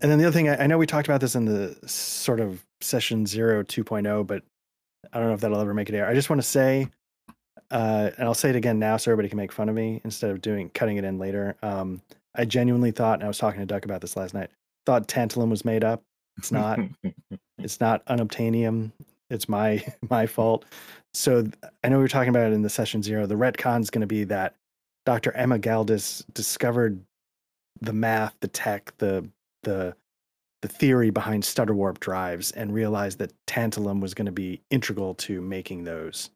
and then the other thing, I, I know we talked about this in the sort of session zero 2.0, but I don't know if that'll ever make it air. I just want to say, uh, and I'll say it again now so everybody can make fun of me instead of doing cutting it in later. Um, I genuinely thought, and I was talking to Duck about this last night, thought tantalum was made up. It's not. it's not unobtainium. It's my my fault. So th- I know we were talking about it in the session zero. The retcon's going to be that Dr. Emma Galdis discovered the math, the tech, the the the theory behind stutter warp drives and realized that tantalum was going to be integral to making those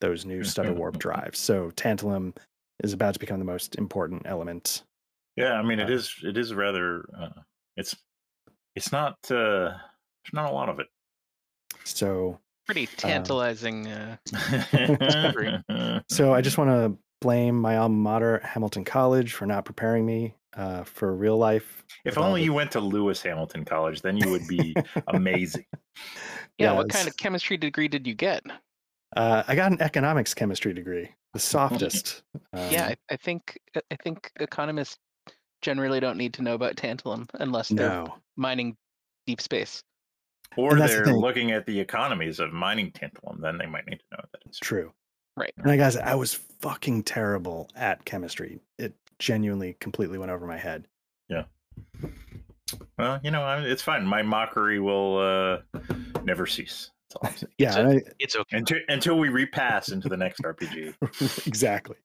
those new stutter warp drives. So tantalum is about to become the most important element. Yeah, I mean, it Uh, is. It is rather. Uh, it's. It's not. Uh, there's not a lot of it. So Pretty tantalizing. Uh, so I just want to blame my alma mater, Hamilton College, for not preparing me uh, for real life. if only the- you went to Lewis Hamilton College, then you would be amazing. yeah, Yeah, what it's- kind of chemistry degree did you get? Uh, I got an economics chemistry degree, the softest. yeah, Um, I, I think uh, I think economists generally don't need to know about tantalum unless they're no. mining deep space. Or And that's the they're thing. looking at the economies of mining tantalum. Then they might need to know that it's True. Right. And I guys, I was fucking terrible at chemistry. It genuinely completely went over my head. Yeah. Well, you know, I- it's fine. My mockery will uh, never cease. That's all I'm. Yeah, It's a- It's okay. Until, until we repass into the next RPG. exactly.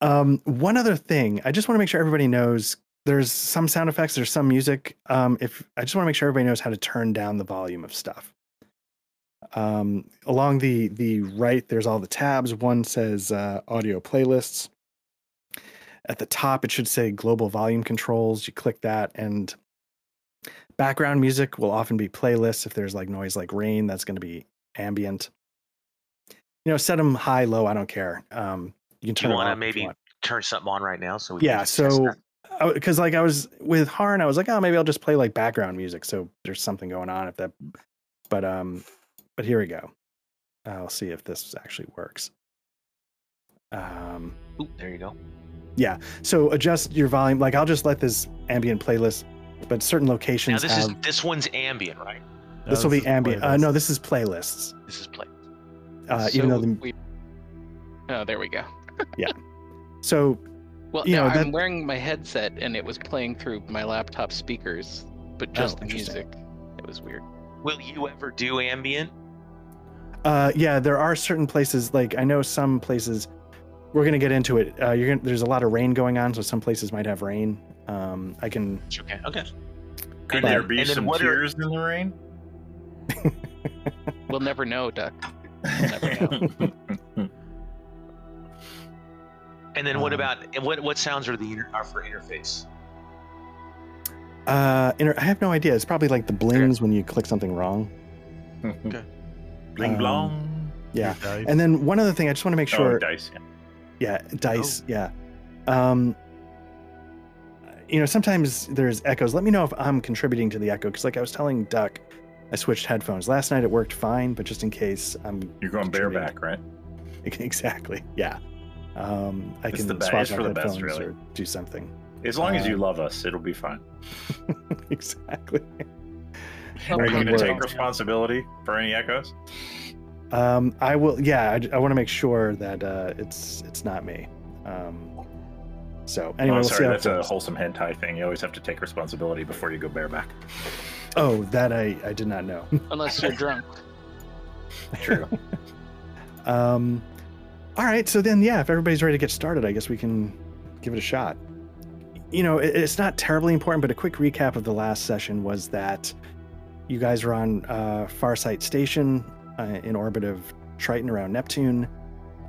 Um, one other thing, I just want to make sure everybody knows. There's some sound effects. There's some music. Um, if I just want to make sure everybody knows how to turn down the volume of stuff. Um, along the the right, there's all the tabs. One says uh, audio playlists. At the top, it should say global volume controls. You click that, and background music will often be playlists. If there's like noise like rain, that's going to be ambient. You know, set them high, low. I don't care. Um, you can Do turn you want to maybe want. turn something on right now? So we Yeah. So, because like I was with Harn, I was like, oh, maybe I'll just play like background music, so there's something going on. If that, but um, but here we go. I'll see if this actually works. Um, Ooh, there you go. So adjust your volume. Like I'll just let this ambient playlist, but certain locations. Now locations this have. is this one's ambient, right? this will be ambient. Uh, no, this is playlists. This is play. Uh, even though the we, oh, there we go. Yeah. So Well, You no, know, I'm that- wearing my headset and it was playing through my laptop speakers, but just Oh, the music. It was weird. Will you ever do ambient? Uh, yeah, there are certain places like I know some places. We're gonna get into it. Uh, you're gonna. There's a lot of rain going on, so some places might have rain. Um, I can. It's okay. Okay. Could And there be some what are- tears in the rain? We'll never know, Duck. never And then what Um, about and what what sounds are the inter, are for interface? Uh, inter- I have no idea. It's probably like the blings when you click something wrong. Okay. Bling Um, blong. Yeah. And then one other thing, I just want to make Oh, sure. dice. Yeah. Yeah, dice. Yeah. Um, you know, sometimes there's echoes. Let me know if I'm contributing to the echo because, like I was telling Duck, I switched headphones last night. It worked fine, but just in case, I'm You're going bareback, right? exactly. Yeah. Um, I It's can the be- swap it's for the best, really. or do something. As long as you Um, love us, it'll be fine. exactly. Oh, Are you going to take responsibility for any echoes? Um, I will. Yeah, I, want to make sure that uh, it's it's not me. Um, so anyway, oh, we'll see sorry, how it that's a goes. wholesome hentai thing. You always have to take responsibility before you go bareback. Oh, that I I did not know. Unless you're drunk. True. Um, all right, so then yeah, if everybody's ready to get started, I guess we can give it a shot. You know, it, it's not terribly important, but a quick recap of the last session was that you guys were on uh, Farsight Station uh, in orbit of Triton around Neptune.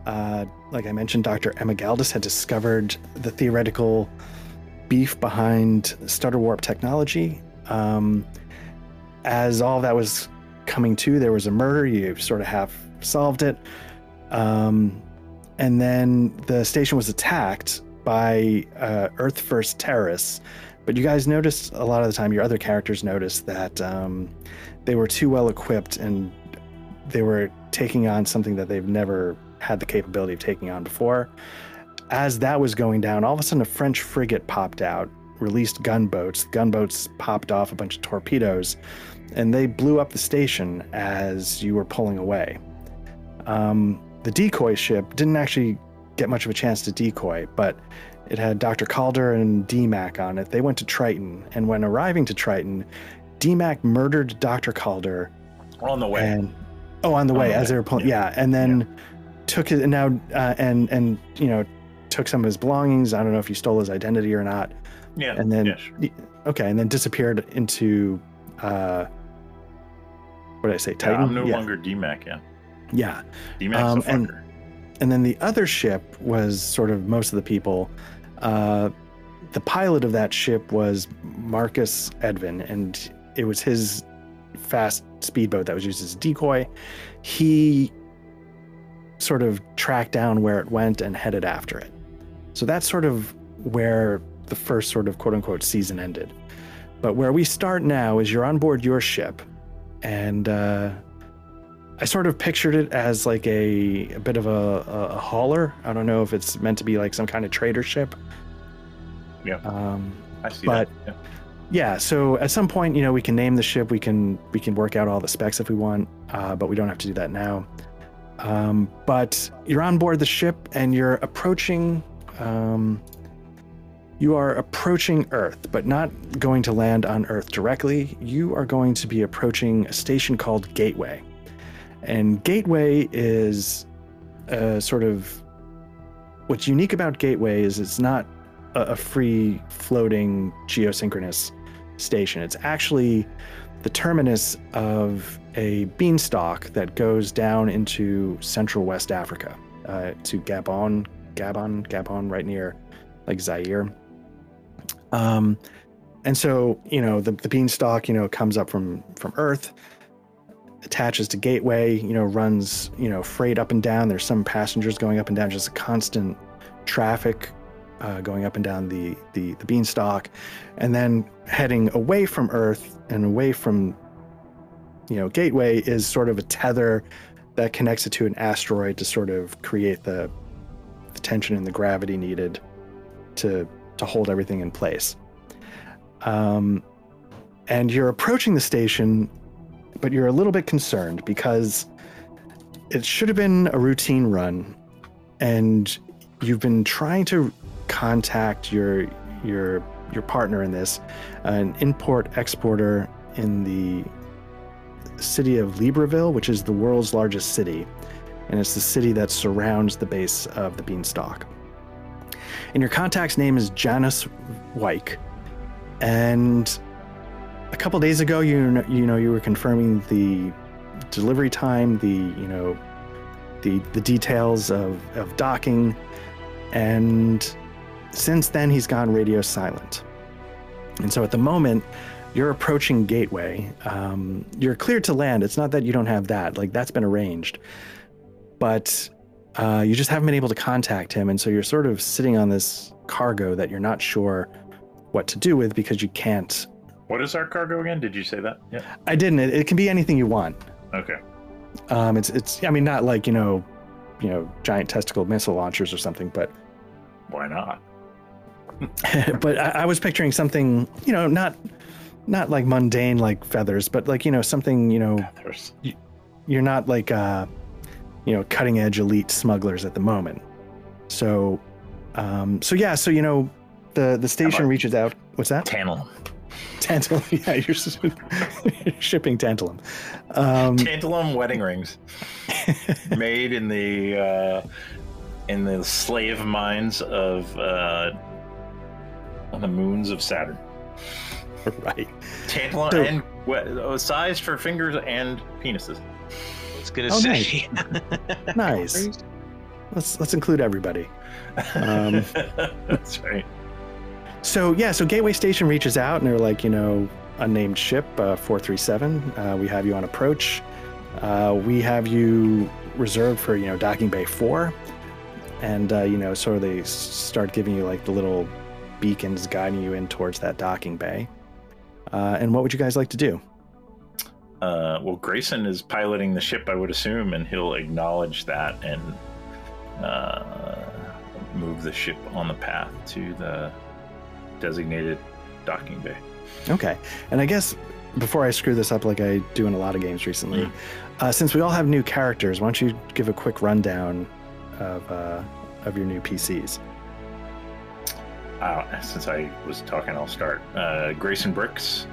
Uh, like I mentioned, Dr. Emma Galdis had discovered the theoretical beef behind stutter warp technology. Um, as all that was coming to, there was a murder. You sort of half solved it. Um, and then the station was attacked by uh, Earth First terrorists. But you guys noticed a lot of the time, your other characters noticed that um, they were too well equipped and they were taking on something that they've never had the capability of taking on before. As that was going down, all of a sudden a French frigate popped out released gunboats. Gunboats popped off a bunch of torpedoes, and they blew up the station as you were pulling away. Um, the decoy ship didn't actually get much of a chance to decoy, but it had Dr. Calder and DMAC on it. They went to Triton, and when arriving to Triton, DMAC murdered Dr. Calder on the way. and oh, on the way the as they were pulling, yeah, yeah, and then took it now uh, and and you know took some of his belongings. I don't know if he stole his identity or not. yeah. and then- yeah, sure. Okay, and then disappeared into uh, what did I say? Yeah, Titan. I'm no yeah. longer DMAC. Yeah. yeah. DMAC's Um, and- And then the other ship was sort of most of the people. Uh, the pilot of that ship was Marcus Edvin, and it was his fast speedboat that was used as a decoy. He sort of tracked down where it went and headed after it. So that's sort of where the first sort of quote unquote season ended. But where we start now is you're on board your ship, and uh, I sort of pictured it as like a, a bit of a, a, hauler. I don't know if it's meant to be like some kind of trader ship. Yeah. Um, I see but- that. yeah. Yeah, so at some point, you know, we can name the ship. We can we can work out all the specs if we want, uh, but we don't have to do that now. Um, but you're on board the ship and you're approaching. Um, you are approaching Earth, but not going to land on Earth directly. You are going to be approaching a station called Gateway. And Gateway is a sort of what's unique about Gateway is it's not a, free floating geosynchronous station. It's actually the terminus of a beanstalk that goes down into central West Africa uh, to Gabon, Gabon, Gabon, right near like Zaire. Um, and so you know the, the beanstalk you know comes up from from Earth, attaches to Gateway, you know runs you know freight up and down. There's some passengers going up and down, just a constant traffic uh, going up and down the, the the beanstalk, and then heading away from Earth and away from you know Gateway is sort of a tether that connects it to an asteroid to sort of create the, the tension and the gravity needed to to hold everything in place. Um, and you're approaching the station, but you're a little bit concerned because it should have been a routine run, and you've been trying to contact your your your partner in this, an import exporter in the city of Libreville, which is the world's largest city, and it's the city that surrounds the base of the beanstalk. And your contact's name is Janice Wyke, and a couple days ago, you you know you were confirming the delivery time, the you know the the details of of docking, and since then he's gone radio silent. And so at the moment, you're approaching Gateway. Um, you're cleared to land. It's not that you don't have that; like that's been arranged, but uh, you just haven't been able to contact him, and so you're sort of sitting on this cargo that you're not sure what to do with because you can't. What is our cargo again? Did you say that? Yeah. I didn't. It, it can be anything you want. Okay. Um, it's it's. I mean, not like you know, you know, giant testicle missile launchers or something, but Why not? but I, I was picturing something, you know, not not like mundane like feathers, but like you know something, you know, There's you're not like uh, you know, cutting edge elite smugglers at the moment. So, um, so yeah, so you know, the the station reaches out. What's that? tantalum. Tantalum. Yeah, you're, you're shipping tantalum. Um, Tantalum wedding rings made in the uh, in the slave mines of uh, on the moons of Saturn. right. Tantalum So- and what, uh, sized for fingers and penises. I was gonna Oh, say. Nice. Let's let's include everybody. Um, That's right. So yeah, so Gateway Station reaches out and they're like, you know, unnamed ship uh, 437. Uh, we have you on approach. Uh, we have you reserved for you know docking bay four, and uh, you know, sort of they start giving you like the little beacons guiding you in towards that docking bay. Uh, and what would you guys like to do? Uh, well, Grayson is piloting the ship, I would assume, and he'll acknowledge that and uh, move the ship on the path to the designated docking bay. Okay. And I guess before I screw this up like I do in a lot of games recently, Mm. uh, since we all have new characters, why don't you give a quick rundown of uh, of your new PCs? Uh, since I was talking, I'll start. Uh, Grayson Bricks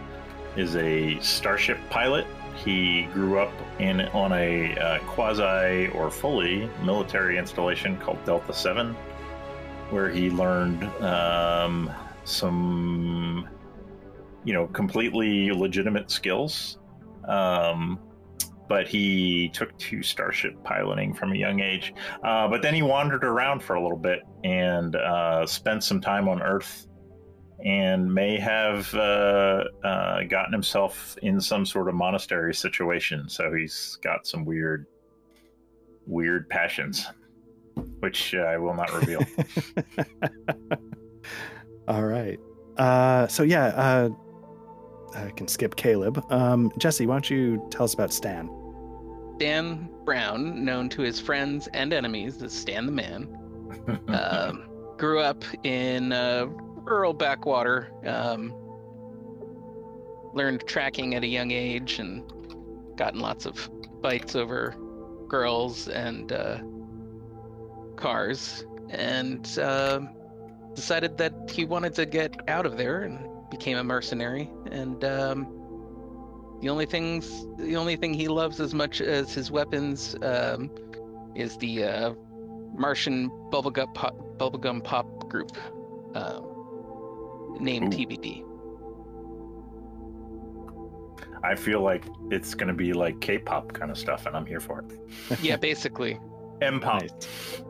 is a starship pilot. He grew up in on a uh, quasi or fully military installation called Delta Seven, where he learned um, some, you know, completely legitimate skills. Um, but he took to starship piloting from a young age. Uh, but then he wandered around for a little bit and uh, spent some time on Earth and may have uh, uh, gotten himself in some sort of monastery situation. So he's got some weird, weird passions, which I will not reveal. all right. Uh, so yeah, uh, I can skip Caleb. Um, Jesse, why don't you tell us about Stan? Dan Brown, known to his friends and enemies as Stan the Man, um, grew up in uh, rural backwater. Um, learned tracking at a young age and gotten lots of fights over girls and uh, cars, and um decided that he wanted to get out of there and became a mercenary. And um, the only things, the only thing he loves as much as his weapons um, is the uh, Martian bubblegum pop, bubblegum pop group um, named Ooh. TBD. I feel like it's going to be like K-pop kind of stuff, and I'm here for it. Yeah, basically M-pop. Nice.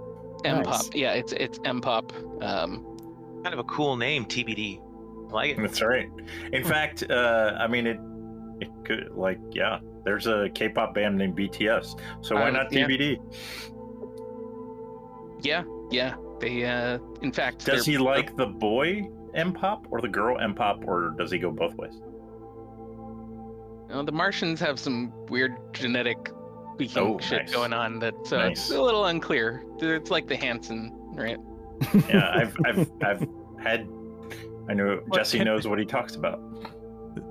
M Nice. pop. Yeah, it's it's M pop. Um, Kind of a cool name, TBD. I like it. That's right. In fact, uh, I mean it. It could like yeah. There's a K-pop band named BTS, so why Um, not yeah. TBD? yeah, yeah. They, uh, in fact, Does he like the boy M-pop or the girl M-pop, or does he go both ways? You know, the Martians have some weird genetic tweaking Oh, shit nice. going on that uh, Nice. it's a little unclear. It's like the Hanson, right? Yeah, I've I've I've had. I know What Jesse knows what he talks about.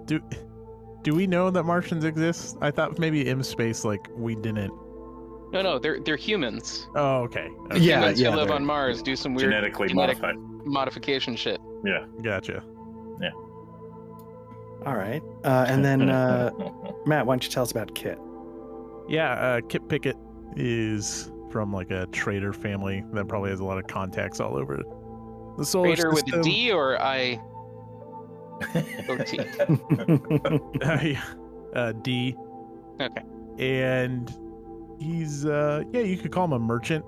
Do do we know that Martians exist? I thought maybe in space, like we didn't. No, no, they're they're humans. Oh, okay. okay. Yeah, humans yeah, who live on Mars do some weird Genetically genetic- modified. modification shit. Yeah, gotcha. Yeah. All right. Uh, and then uh, Matt, why don't you tell us about Kit? Yeah, uh, Kip Pickett is from like a trader family that probably has a lot of contacts all over the solar Raider with system. a D or I? OT. uh, D. Okay. And he's uh yeah, you could call him a merchant.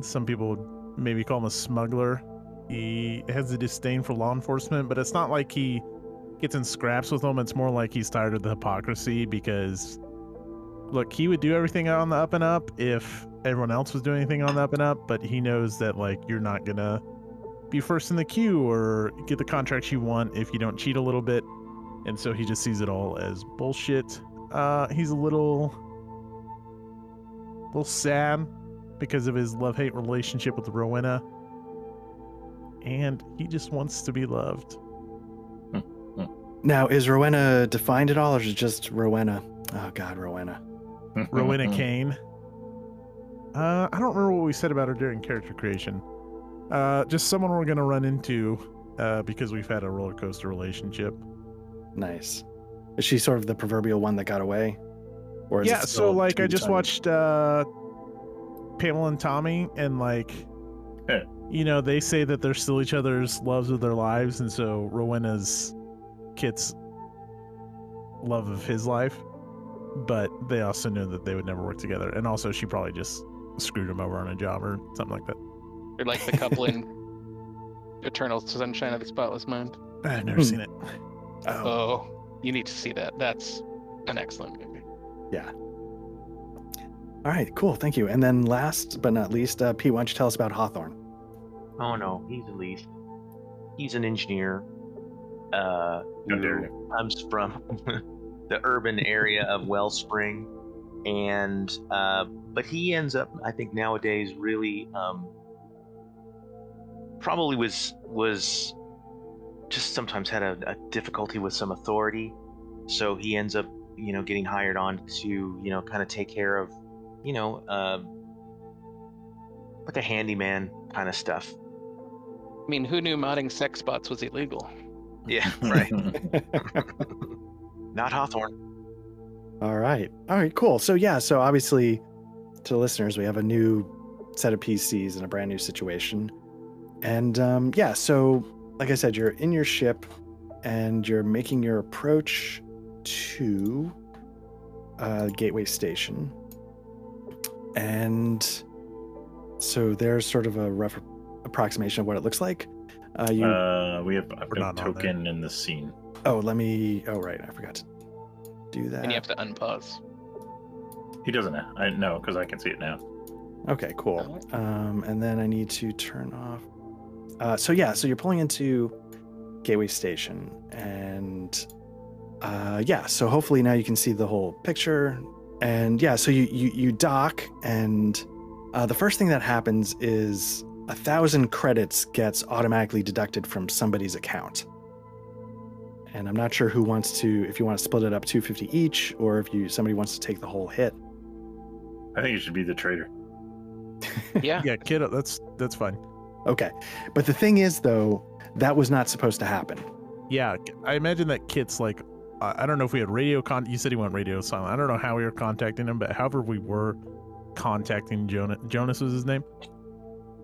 Some people would maybe call him a smuggler. He has a disdain for law enforcement, but it's not like he gets in scraps with them. It's more like he's tired of the hypocrisy because look, he would do everything on the up and up if everyone else was doing anything on the up and up, but he knows that like you're not gonna be first in the queue or get the contracts you want if you don't cheat a little bit. And so he just sees it all as bullshit. Uh, he's a little, little sad because of his love-hate relationship with Rowena, and he just wants to be loved. now, is Rowena defined at all, or is it just Rowena? Oh God, Rowena. Rowena Kane. Uh, I don't remember what we said about her during character creation. Uh, just someone we're gonna run into, uh, because we've had a roller coaster relationship. Nice. Is she sort of the proverbial one that got away? Or is it yeah, so like I just determined? watched uh Pamela and Tommy and like Yeah. you know, they say that they're still each other's loves of their lives and so Rowena's Kit's love of his life. But they also know that they would never work together. And also she probably just screwed him over on a job or something like that. They're like the couple in Eternal Sunshine of the Spotless Mind. I've never Hmm. seen it. Oh, Oh, you need to see that. That's an excellent movie. Yeah. All right, cool. Thank you. And then last but not least, uh, Pete, why don't you tell us about Hawthorne? Oh no, he's a leaf. He's an engineer. Uh, How dare who comes from the urban area of Wellspring, and uh, but he ends up, I think nowadays, really um, probably was was just sometimes had a, a difficulty with some authority, so he ends up, you know, getting hired on to, you know, kind of take care of, you know, uh, like a handyman kind of stuff. I mean, who knew modding sex bots was illegal? Yeah, right. Not Hawthorne. All right. All right, cool. So yeah, so obviously to the listeners, we have a new set of PCs in a brand new situation. And um, yeah, so like I said, you're in your ship and you're making your approach to uh, Gateway Station. And so there's sort of a rough approximation of what it looks like. Uh, you, Uh, we have I've got not token in the scene. oh, let me. Oh, right, I forgot to do that. And you have to unpause. He doesn't. have- I know because I can see it now. Okay, cool. Um, and then I need to turn off. Uh, so yeah, so you're pulling into Gateway Station, and uh, yeah, so hopefully now you can see the whole picture. And yeah, so you you, you dock, and uh, the first thing that happens is a thousand credits gets automatically deducted from somebody's account. And I'm not sure who wants to, if you want to split it up 250 each, or if you somebody wants to take the whole hit. I think you should be the trader. Yeah. Yeah, Kit, that's that's fine. Okay. But the thing is, though, that was not supposed to happen. Yeah, I imagine that Kit's like, I I don't know if we had radio con. You said he went radio silent. I don't know how we were contacting him, but however we were contacting Jonas. Jonas was his name.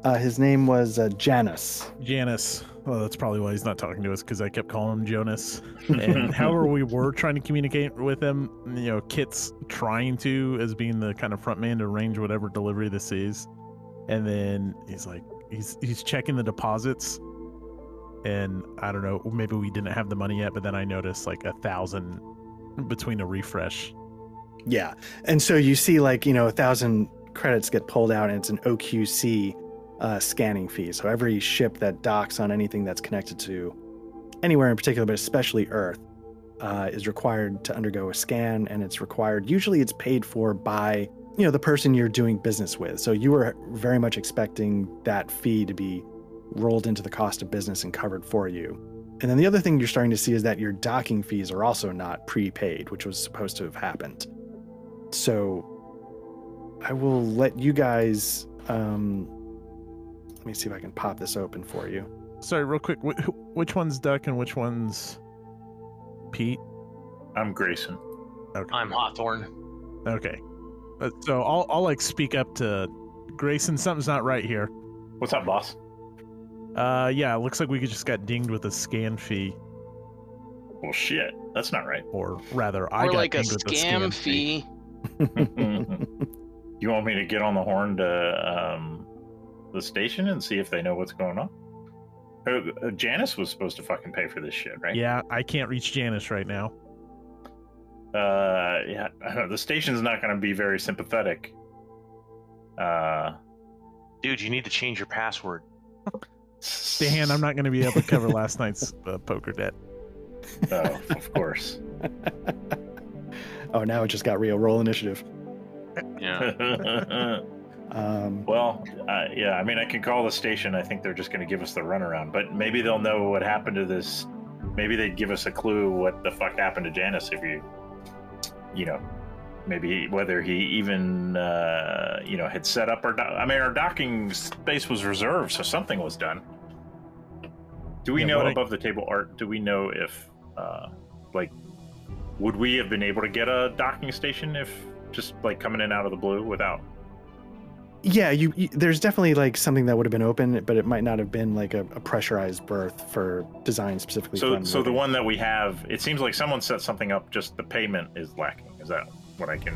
Uh, his name was uh, Janus. Janice. Well, that's probably why he's not talking to us because I kept calling him Jonas. And however we were trying to communicate with him, you know, Kit's trying to as being the kind of front man to arrange whatever delivery this is, and then he's like, he's he's checking the deposits, and I don't know, maybe we didn't have the money yet, but then I noticed like a thousand between a refresh. Yeah. And so you see, like, you know, a thousand credits get pulled out, and it's an OQC uh, scanning fee. So every ship that docks on anything that's connected to anywhere in particular, but especially Earth, uh, is required to undergo a scan, and it's required. Usually, it's paid for by you know the person you're doing business with. So you were very much expecting that fee to be rolled into the cost of business and covered for you. And then the other thing you're starting to see is that your docking fees are also not prepaid, which was supposed to have happened. So I will let you guys. Um, let me see if I can pop this open for you. Sorry, real quick, wh- which one's Duck and which one's Pete? I'm Grayson. Okay. I'm Hawthorne. Okay. Uh, so I'll I'll like speak up to Grayson. Something's not right here. What's up, boss? Uh, yeah, it looks like we just got dinged with a scan fee, Well, shit, that's not right. or rather, I or got like a dinged with a scan scam fee. you want me to get on the horn to um, the station and see if they know what's going on? Uh, uh, Janice was supposed to fucking pay for this shit, right? Yeah, I can't reach Janice right now. Uh, yeah. The station's not going to be very sympathetic. Uh, Dude, you need to change your password. Dan, I'm not going to be able to cover last night's uh, poker debt. Oh, of course. oh, now it just got real. Roll initiative. Yeah. Um, well, uh, yeah. I mean, I can call the station. I think they're just going to give us the runaround, but maybe they'll know what happened to this. Maybe they'd give us a clue what the fuck happened to Janice if you, you know, maybe whether he even, uh, you know, had set up our. Do- I mean, our docking space was reserved, so something was done. Do we Yeah, know what I- above the table art? Do we know if, uh, like, would we have been able to get a docking station if just like coming in out of the blue without? Yeah, you, you. There's definitely like something that would have been open, but it might not have been like a, a pressurized berth for design specifically. So, for so the one that we have, it seems like someone set something up. Just the payment is lacking. Is that what I can?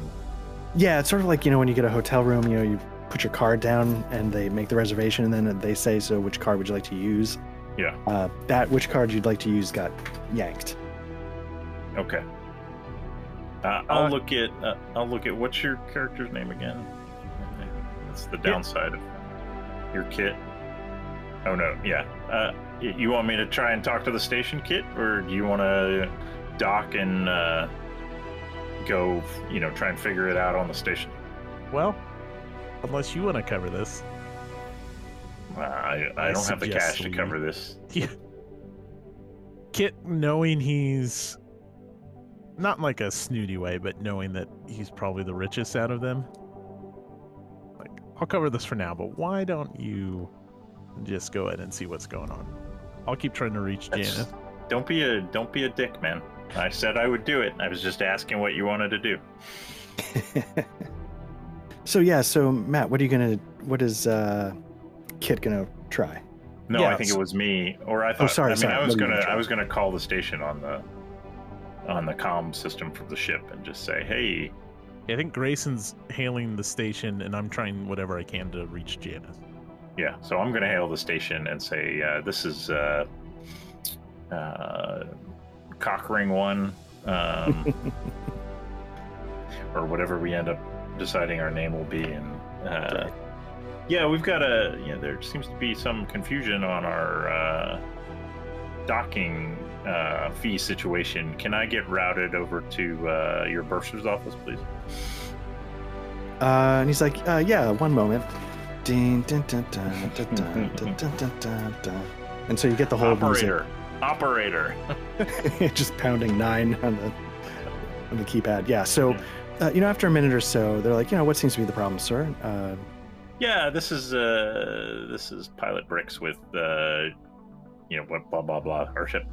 Yeah, it's sort of like you know when you get a hotel room, you know, you put your card down and they make the reservation, and then they say, "So, which card would you like to use?" Yeah. Uh, that which card you'd like to use got yanked. Okay. Uh, I'll Uh, look at. Uh, I'll look at. What's your character's name again? That's the downside of your kit. Oh no, yeah. Uh, you want me to try and talk to the station kit, or do you want to dock and uh, go? You know, try and figure it out on the station. Well, unless you want to cover this. Uh, I, I I don't have the cash to we- cover this. Yeah. Kit, knowing he's not in like a snooty way, but knowing that he's probably the richest out of them, I'll cover this for now, but why don't you just go ahead and see what's going on? I'll keep trying to reach That's- Janice. Don't be a don't be a dick, man. I said I would do it. I was just asking what you wanted to do. so yeah, so Matt, what are you gonna? What is uh, Kit gonna try? No, I think Yes. it was me. Or I thought. sorry, I mean, sorry. I was What were you gonna. gonna I was gonna call the station on the on the comm system for the ship and just say, "Hey, I think Grayson's hailing the station, and I'm trying whatever I can to reach Janice. yeah." So I'm gonna hail the station and say, uh, "This is uh, uh, Cockring One, um, or whatever we end up deciding our name will be." And uh, yeah, we've got a. You know, there seems to be some confusion on our uh, docking uh, fee situation. Can I get routed over to uh, your bursar's office, please? Uh, and he's like, uh, yeah, one moment. Ding, dun, dun, dun, dun, dun, dun, dun, dun, dun, dun. And so you get the whole Operator, operator. just pounding nine on the on the keypad. Yeah. So, uh, you know, after a minute or so, they're like, you know, what seems to be the problem, sir? Uh, Yeah, this is uh, this is Pilot Bricks with uh, you know blah blah blah our ship.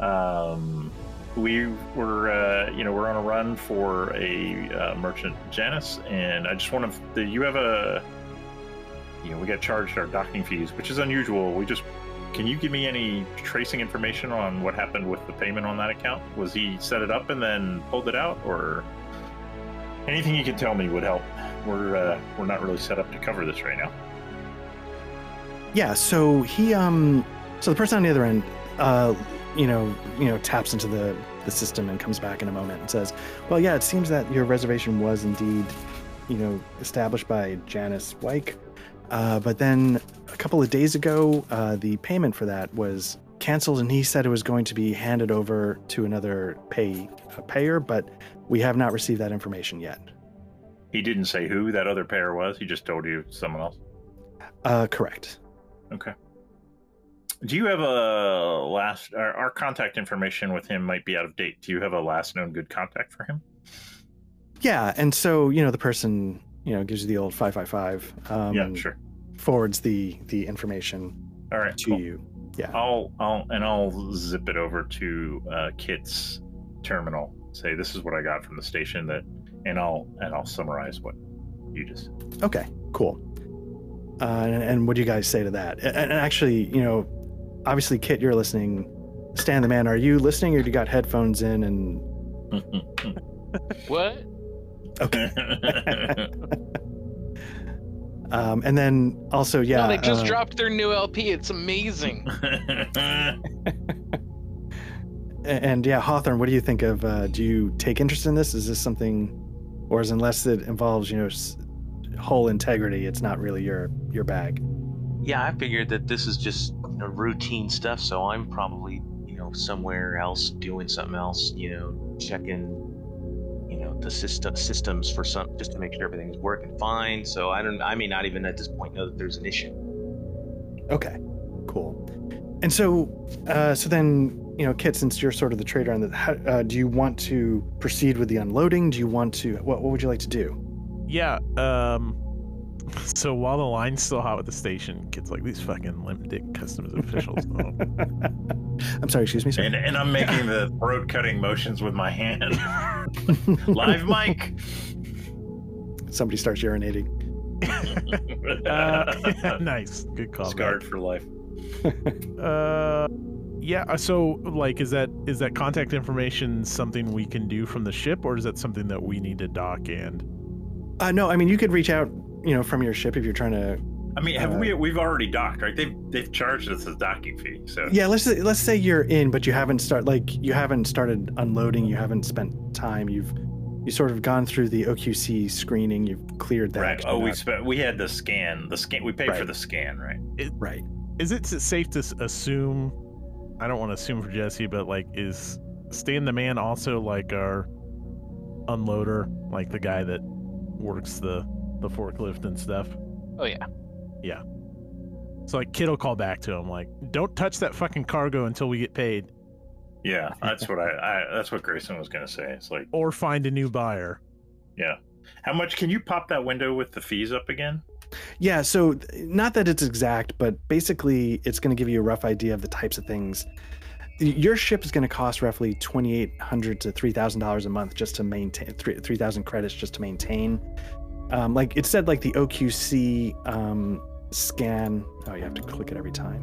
Um, we were uh, you know we're on a run for a uh, merchant Janus, and I just want to. You have a you know we got charged our docking fees, which is unusual. We just can you give me any tracing information on what happened with the payment on that account? Was he set it up and then pulled it out, or anything you can tell me would help? We're uh, we're not really set up to cover this right now. yeah. So he, um, so the person on the other end, uh, you know, you know, taps into the the system and comes back in a moment and says, well, yeah, it seems that your reservation was indeed, you know, established by Janice Wyke. Uh, but then a couple of days ago, uh, the payment for that was canceled, and he said it was going to be handed over to another pay payer, but we have not received that information yet. He didn't say who that other payer was. He just told you someone else. Uh, correct. Okay. Do you have a last? Our, our contact information with him might be out of date. Do you have a last known good contact for him? Yeah, and so you know the person you know gives you the old five five five. Um, yeah, sure. Forwards the the information All right. to cool. you. Yeah, I'll I'll and I'll zip it over to uh, Kit's terminal. Say this is what I got from the station. That and I'll and I'll summarize what you just. Okay, cool. Uh, and, and what do you guys say to that? And, and actually, you know, obviously, Kit, you're listening. Stan the man, are you listening, or do you got headphones in? And What? okay, um, and then also, yeah, no, they just uh, dropped their new LP. It's amazing. A- And yeah, Hawthorne, what do you think of? Uh, do you take interest in this? Is this something, or is unless it involves you know s- hull integrity, it's not really your your bag? Yeah, I figured that this is just you know, routine stuff, so I'm probably you know somewhere else doing something else. You know, checking you know the system systems for some just to make sure everything's working fine. So I don't. I may not even at this point know that there's an issue. Okay, cool. And so, uh, so then you know, Kit, since you're sort of the trader on the, how, uh, do you want to proceed with the unloading? Do you want to? What What would you like to do? Yeah. Um. So while the line's still hot with the station, Kit's like these fucking limp dick customs officials. Oh. I'm sorry, excuse me, sir. and and I'm making the throat cutting motions with my hand. Live mic. Somebody starts urinating. Uh, nice, good call. Scarred for life. Uh, yeah. uh, So, like, is that is that contact information something we can do from the ship, or is that something that we need to dock and? Uh, no, I mean you could reach out, you know, from your ship if you're trying to. I mean, have Uh, we? We've already docked, right? They've they've charged us a docking fee. So Yeah, let's say, let's say you're in, but you haven't start like you haven't started unloading. You haven't spent time. You've you sort of gone through the OQC screening. You've cleared that. right. Oh, we not- spent. We had the scan. The scan. We paid for the scan, right? right. Is it safe to assume? I don't want to assume for Jesse, but like, is Stan the man also like our unloader, like the guy that works the the forklift and stuff? Oh yeah. Yeah. So like, Kit will call back to him like, "Don't touch that fucking cargo until we get paid." Yeah, that's what I, I. That's what Grayson was gonna say. It's like, or find a new buyer. yeah. How much can you pop that window with the fees up again? Yeah, so not that it's exact, but basically it's going to give you a rough idea of the types of things. Your ship is going to cost roughly twenty eight hundred to three thousand dollars a month just to maintain three three thousand credits just to maintain. Um, like it said, like the OQC um, scan. Oh, you have to click it every time.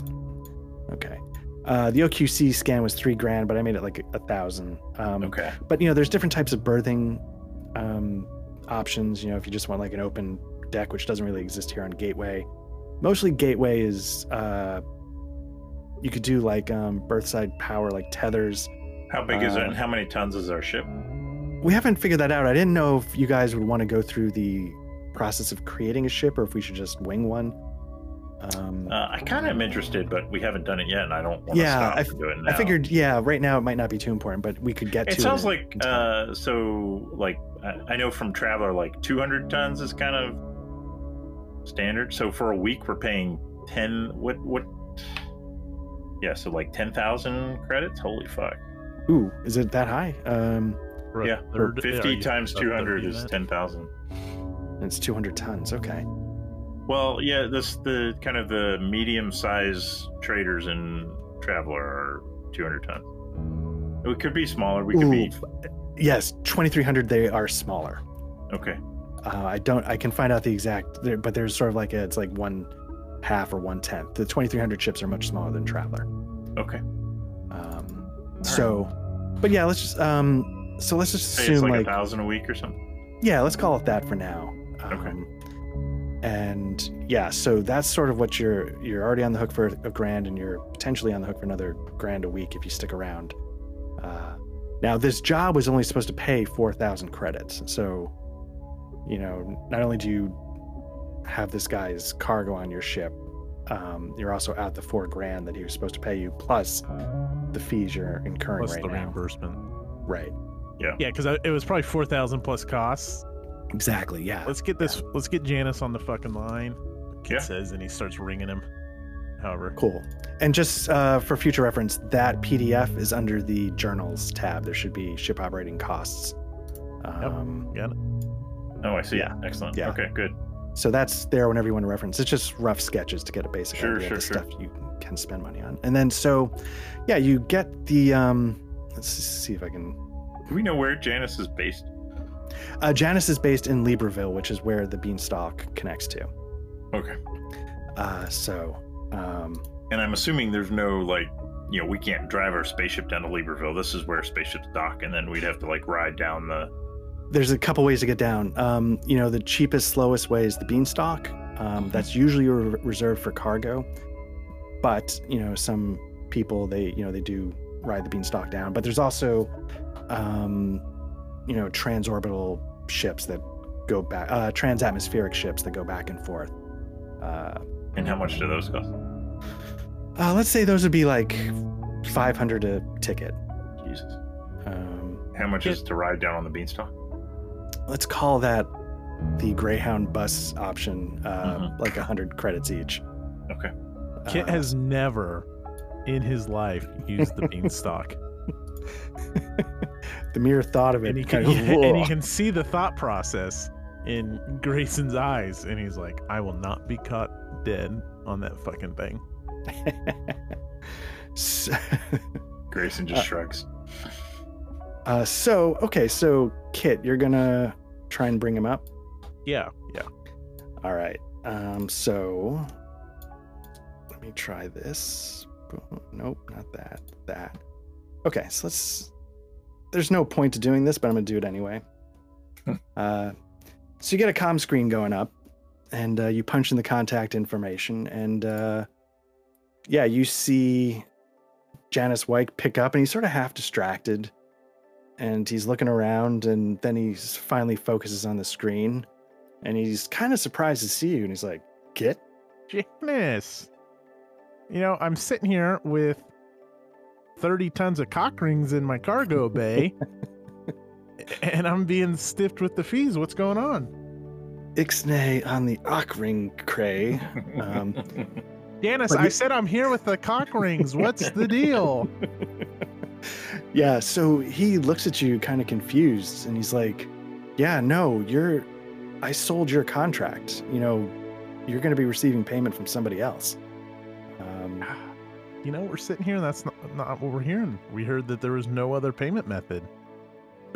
Okay. Uh, the OQC scan was three grand, but I made it like a, a thousand. Um, Okay. but you know there's different types of berthing um, options you know if you just want like an open deck which doesn't really exist here on gateway mostly gateway is uh, you could do like um, berthside power like tethers How big is it, Uh, and how many tons is our ship? We haven't figured that out i didn't know if you guys would want to go through the process of creating a ship or if we should just wing one um, Uh, I kind of am interested, but we haven't done it yet, and I don't want to Yeah, stop I it now. i figured yeah right now it might not be too important but we could get to it sounds like uh, so. Like I I know from Traveller, like 200 tons is kind of standard. So for a week, we're paying 10. What what? Yeah, so like 10,000 credits. Holy fuck! ooh is it that high um, For a Yeah, third- 50 you times 200 is that? 10,000. it's 200 tons okay Well, yeah, this the kind of the medium size traders and Traveller are 200 tons. It could be smaller. We could be Yes, 2300 they are smaller. okay. Uh, I don't I can find out the exact there, but there's sort of like a, it's like one half or one tenth. The 2300 ships are much smaller than Traveller. Okay. Um, so, but yeah, let's just um, so let's just Say it's assume like, like, a thousand a week or something. yeah, let's call it that for now. Okay. Um, and yeah, so that's sort of what you're you're already on the hook for a grand, and you're potentially on the hook for another grand a week if you stick around. Uh, now, this job was only supposed to pay four thousand credits, so you know not only do you have this guy's cargo on your ship, um, you're also out the four grand that he was supposed to pay you, plus the fees you're incurring plus right the now. reimbursement. Right. Yeah, Yeah, because it was probably four thousand plus costs. Exactly. Yeah. Let's get this. Let's get Janice on the fucking line. Kit Yeah. says, and he starts ringing him. However, Cool. And just uh, for future reference, that PDF is under the journals tab. There should be ship operating costs. Um, got it. Oh, I see. Yeah. Excellent. Yeah. Okay, good. So that's there whenever you want to reference. It's just rough sketches to get a basic Sure, idea sure, of the sure. stuff you can spend money on. And then so, yeah, you get the. Um, let's see if I can. Do we know where Janice is based? Uh, Janus is based in Libreville, which is where the Beanstalk connects to. Okay. Uh, so, um, And I'm assuming there's no like, you know, we can't drive our spaceship down to Libreville. This is where spaceships dock, and then we'd have to like ride down the. there's a couple ways to get down. Um, you know, the cheapest, slowest way is the beanstalk. Um, that's usually re- reserved for cargo, but you know, some people they you know they do ride the beanstalk down. But there's also, um, you know, transorbital ships that go back, uh, transatmospheric ships that go back and forth. Uh, And how much do those cost? uh, let's say those would be like 500 a ticket. Jesus. Um, How much is to ride down on the beanstalk? let's call that the Greyhound bus option, uh, Mhm. like 100 credits each. Okay. Kit Uh, has never in his life used the beanstalk, the mere thought of it and he kind can of, and he can see the thought process in Grayson's eyes, and he's like, "I will not be caught dead on that fucking thing." so, Grayson just Uh, shrugs. uh, so okay so kit you're gonna try and bring him up Yeah, yeah. all right um so let me try this nope not that that okay so let's there's no point to doing this but i'm gonna do it anyway. Uh so you get a comm screen going up and uh, you punch in the contact information and uh yeah you see janice Wyke pick up and he's sort of half distracted and he's looking around and then he finally focuses on the screen and he's kind of surprised to see you and he's like "Get Janice, you know, I'm sitting here with 30 tons of cock rings in my cargo bay, and I'm being stiffed with the fees. What's going on? ixnay on the Ockring cray um, Janice, But I said I'm here with the cock rings. What's the deal? Yeah, so he looks at you kind of confused and he's like, Yeah, no, you're. I sold your contract. You know, you're going to be receiving payment from somebody else. You know, we're sitting here and that's not, not what we're hearing. We heard that there was no other payment method.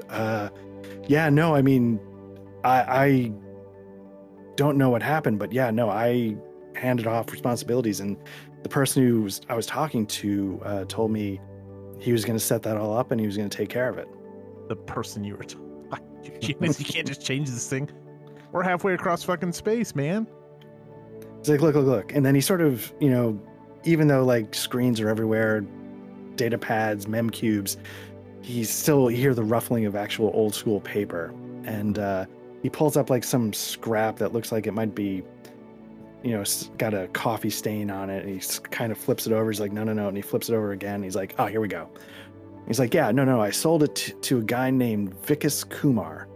uh, yeah, no, I mean, I, I don't know what happened, but yeah, no, I handed off responsibilities, and the person who was, I was talking to uh, told me he was going to set that all up and he was going to take care of it. The person you were talking to. You can't just change this thing. We're halfway across fucking space, man. He's like, look, look, look. And then he sort of, you know, even though like screens are everywhere, data pads, mem cubes, he still hear the ruffling of actual old school paper. And uh, he pulls up like some scrap that looks like it might be, you know, got a coffee stain on it. And he kind of flips it over. He's like, no, no, no. And he flips it over again. He's like, oh, here we go. He's like, yeah, no, no. I sold it t- to a guy named Vikas Kumar,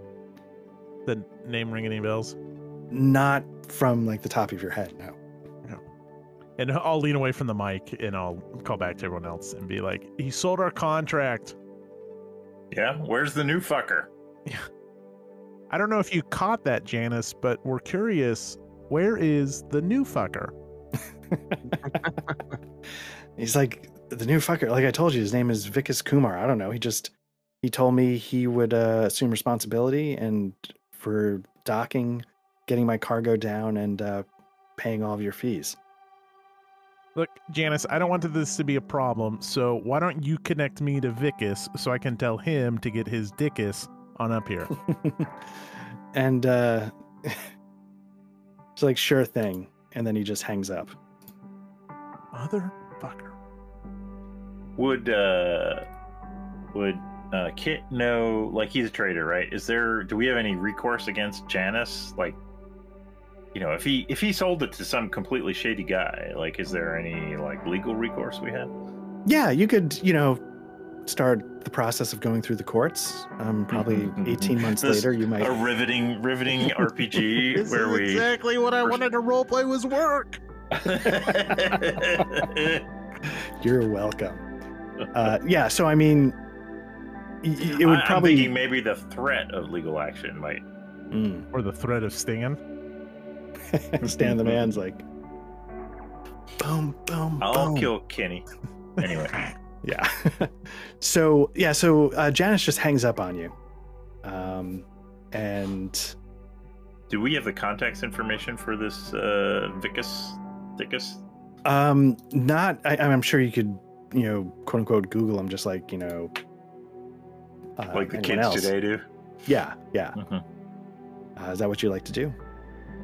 The name ring any bells? not from like the top of your head. No. And I'll lean away from the mic and I'll call back to everyone else and be like, he sold our contract. Yeah, where's the new fucker? I don't know if you caught that, Janice, but we're curious. Where is the new fucker? He's like the new fucker. Like I told you, his name is Vikas Kumar. I don't know. He just he told me he would uh, assume responsibility and for docking, getting my cargo down, and uh, paying all of your fees. Look, Janice, I don't want this to be a problem, so why don't you connect me to Vikas so I can tell him to get his dickus on up here? and uh, it's like sure thing. And then he just hangs up. Motherfucker. Would uh would uh Kit know like he's a traitor, right? Is there do we have any recourse against Janice? Like you know, if he if he sold it to some completely shady guy, like is there any like legal recourse we have? Yeah, you could, you know, start the process of going through the courts. Um, probably 18 months This- later, you might. A riveting riveting RPG This where is we exactly what I First- wanted to roleplay was work. You're welcome. Uh, yeah, so I mean, y- y- it would I- I'm probably. thinking maybe the threat of legal action might Mm. Or the threat of stinging. Stan the man's like, boom, boom, I'll boom. kill Kenny. Anyway. Yeah. so yeah, so uh, Janice just hangs up on you, um, and Do we have the contacts information for this uh Vikas Vikas? um, not. I, I'm sure you could, you know, quote unquote, Google him, just like you know, uh, like the kids else. today do? Yeah, yeah. Mhm. Uh, is that what you like to do?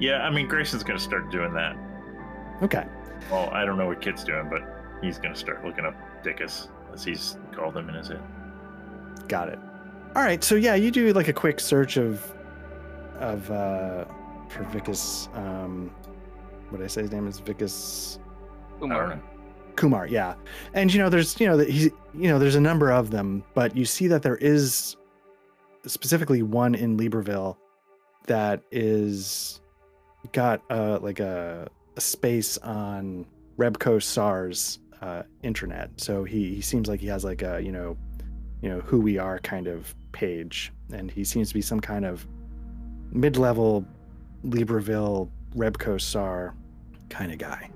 Yeah, I mean Grayson's gonna start doing that. Okay. Well, I don't know what Kit's doing, but he's gonna start looking up Dickus, as he's called him in his head. Got it. All right, so yeah, you do like a quick search of of uh for Vikas um what did I say his name is Vikas I don't Umar. Kumar, yeah. And you know there's you know that he's you know there's a number of them, but you see that there is specifically one in Libreville that is got uh like a, a space on Rebco SARS uh intranet. So he he seems like he has like a, you know, you know, who we are kind of page. And he seems to be some kind of mid-level Libreville Rebco SAR kind of guy.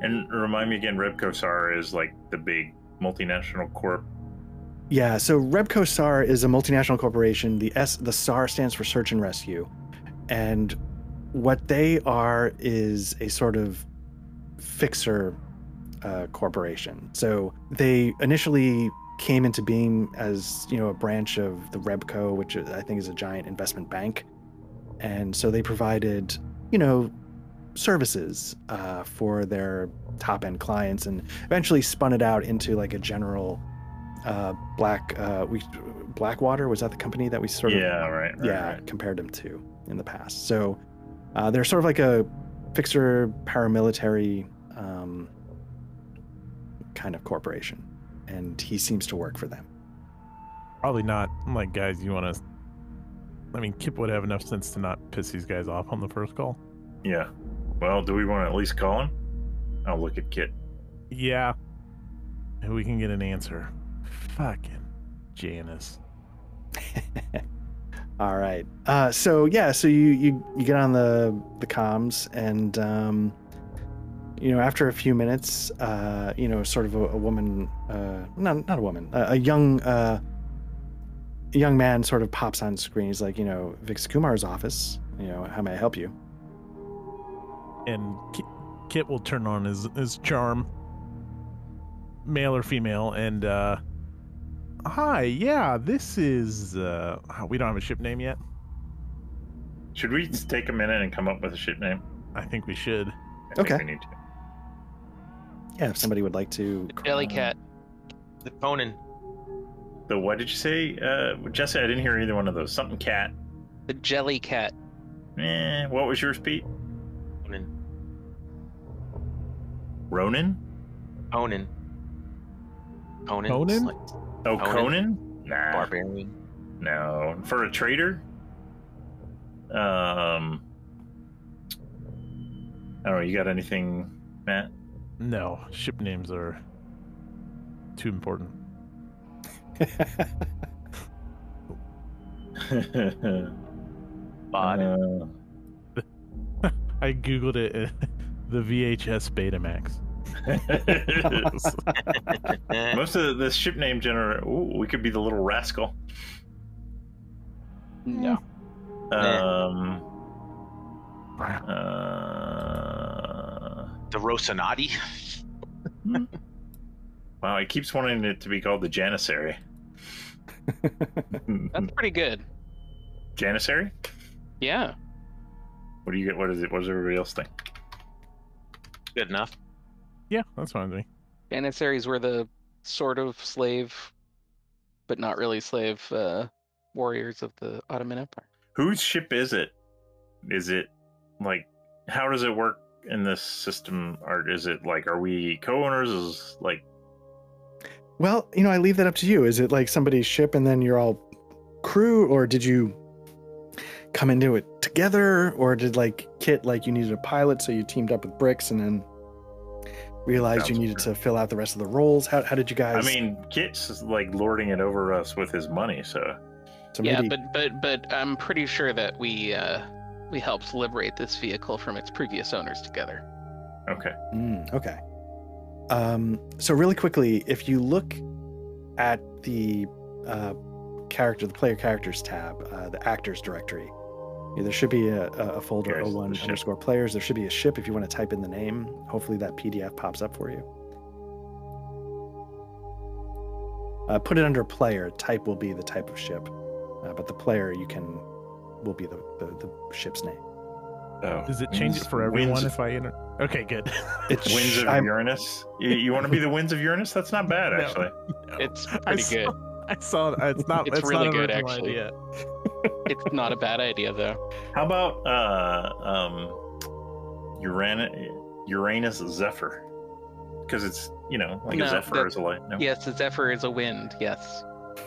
And remind me again, Rebco SAR is like the big multinational corp. Yeah, so Rebco SAR is a multinational corporation. The S the SAR stands for search and rescue. And what they are is a sort of fixer uh, corporation. So they initially came into being as, you know, a branch of the Rebco, which I think is a giant investment bank. And so they provided, you know, services uh, for their top end clients and eventually spun it out into like a general uh, Black uh, we Blackwater was that the company that we sort of yeah, right. right, yeah right. compared them to in the past. So uh, they're sort of like a fixer paramilitary um, kind of corporation, and he seems to work for them. Probably not. I'm like, guys, you want to. I mean, Kit would have enough sense to not piss these guys off on the first call. Yeah. Well, do we want to at least call him? I'll look at Kit. Yeah. Maybe we can get an answer. Fucking. Janice. All right. Uh, so yeah, so you you you get on the the comms, and um, you know after a few minutes, uh, you know, sort of a, a woman, uh, not not a woman, a, a young uh, a young man sort of pops on screen. He's like, you know, Vix Kumar's office. You know, how may I help you? And Kit, will turn on his his charm, male or female, and uh, hi, yeah, this is. Uh, we don't have a ship name yet. Should we take a minute and come up with a ship name? I think we should. I think Okay. we need to. Yeah, if somebody would like to. Jelly cat. The Conan. The what did you say, uh, Jesse? I didn't hear either one of those. Something cat. The jelly cat. Eh, what was yours, Pete? Conan. Ronan? Conan. Conan. Conan? Like Oh, Conan? Conan? Nah, barbarian. no. For a trader? Um, I don't know. You got anything, Matt? No, ship names are too important. Bod. Uh, I googled it. the VHS Betamax. Most of the ship name generator. Ooh, we could be the little rascal. No. Um. Uh, the Rosanati. wow, he keeps wanting it to be called the Janissary. That's pretty good. Janissary? Yeah. What do you get? What is it? What does everybody else think? Good enough. Yeah, that's fine with me. Janissaries were the sort of slave, but not really slave, uh, warriors of the Ottoman Empire. Whose ship is it? Is it like how does it work in this system? Or is it like are we co-owners? Is like Well, you know, I leave that up to you. Is it like somebody's ship and then you're all crew, or did you come into it together, or did like Kit like you needed a pilot, so you teamed up with Bricks and then realized you needed fair. to fill out the rest of the roles? How, how did you guys? I mean, Kit's like lording it over us with his money, so so yeah, maybe, but but but I'm pretty sure that we uh, we helped liberate this vehicle from its previous owners together. okay. Mm, okay. Um, so really quickly, if you look at the uh, character, the player characters tab, uh, the actors directory, yeah, there should be a, a a folder Here's O1 ship. underscore players. There should be a ship if you want to type in the name. Hopefully that PDF pops up for you. Uh, put it under player. Type will be the type of ship, uh, but the player you can will be the, the, the ship's name. Oh, Does it change winds- it for everyone winds, if I enter? Okay, good. It's winds of I'm- Uranus? You, you want to be the winds of Uranus? That's not bad, No. actually. It's I pretty saw- good. I saw. It's not. It's It's, really not good, original actually. Idea. It's not a bad idea though. How about uh, um, Uranus, Uranus Zephyr? Because it's you know like No, a Zephyr that- is a light. No? Yes, the Zephyr is a wind. Yes,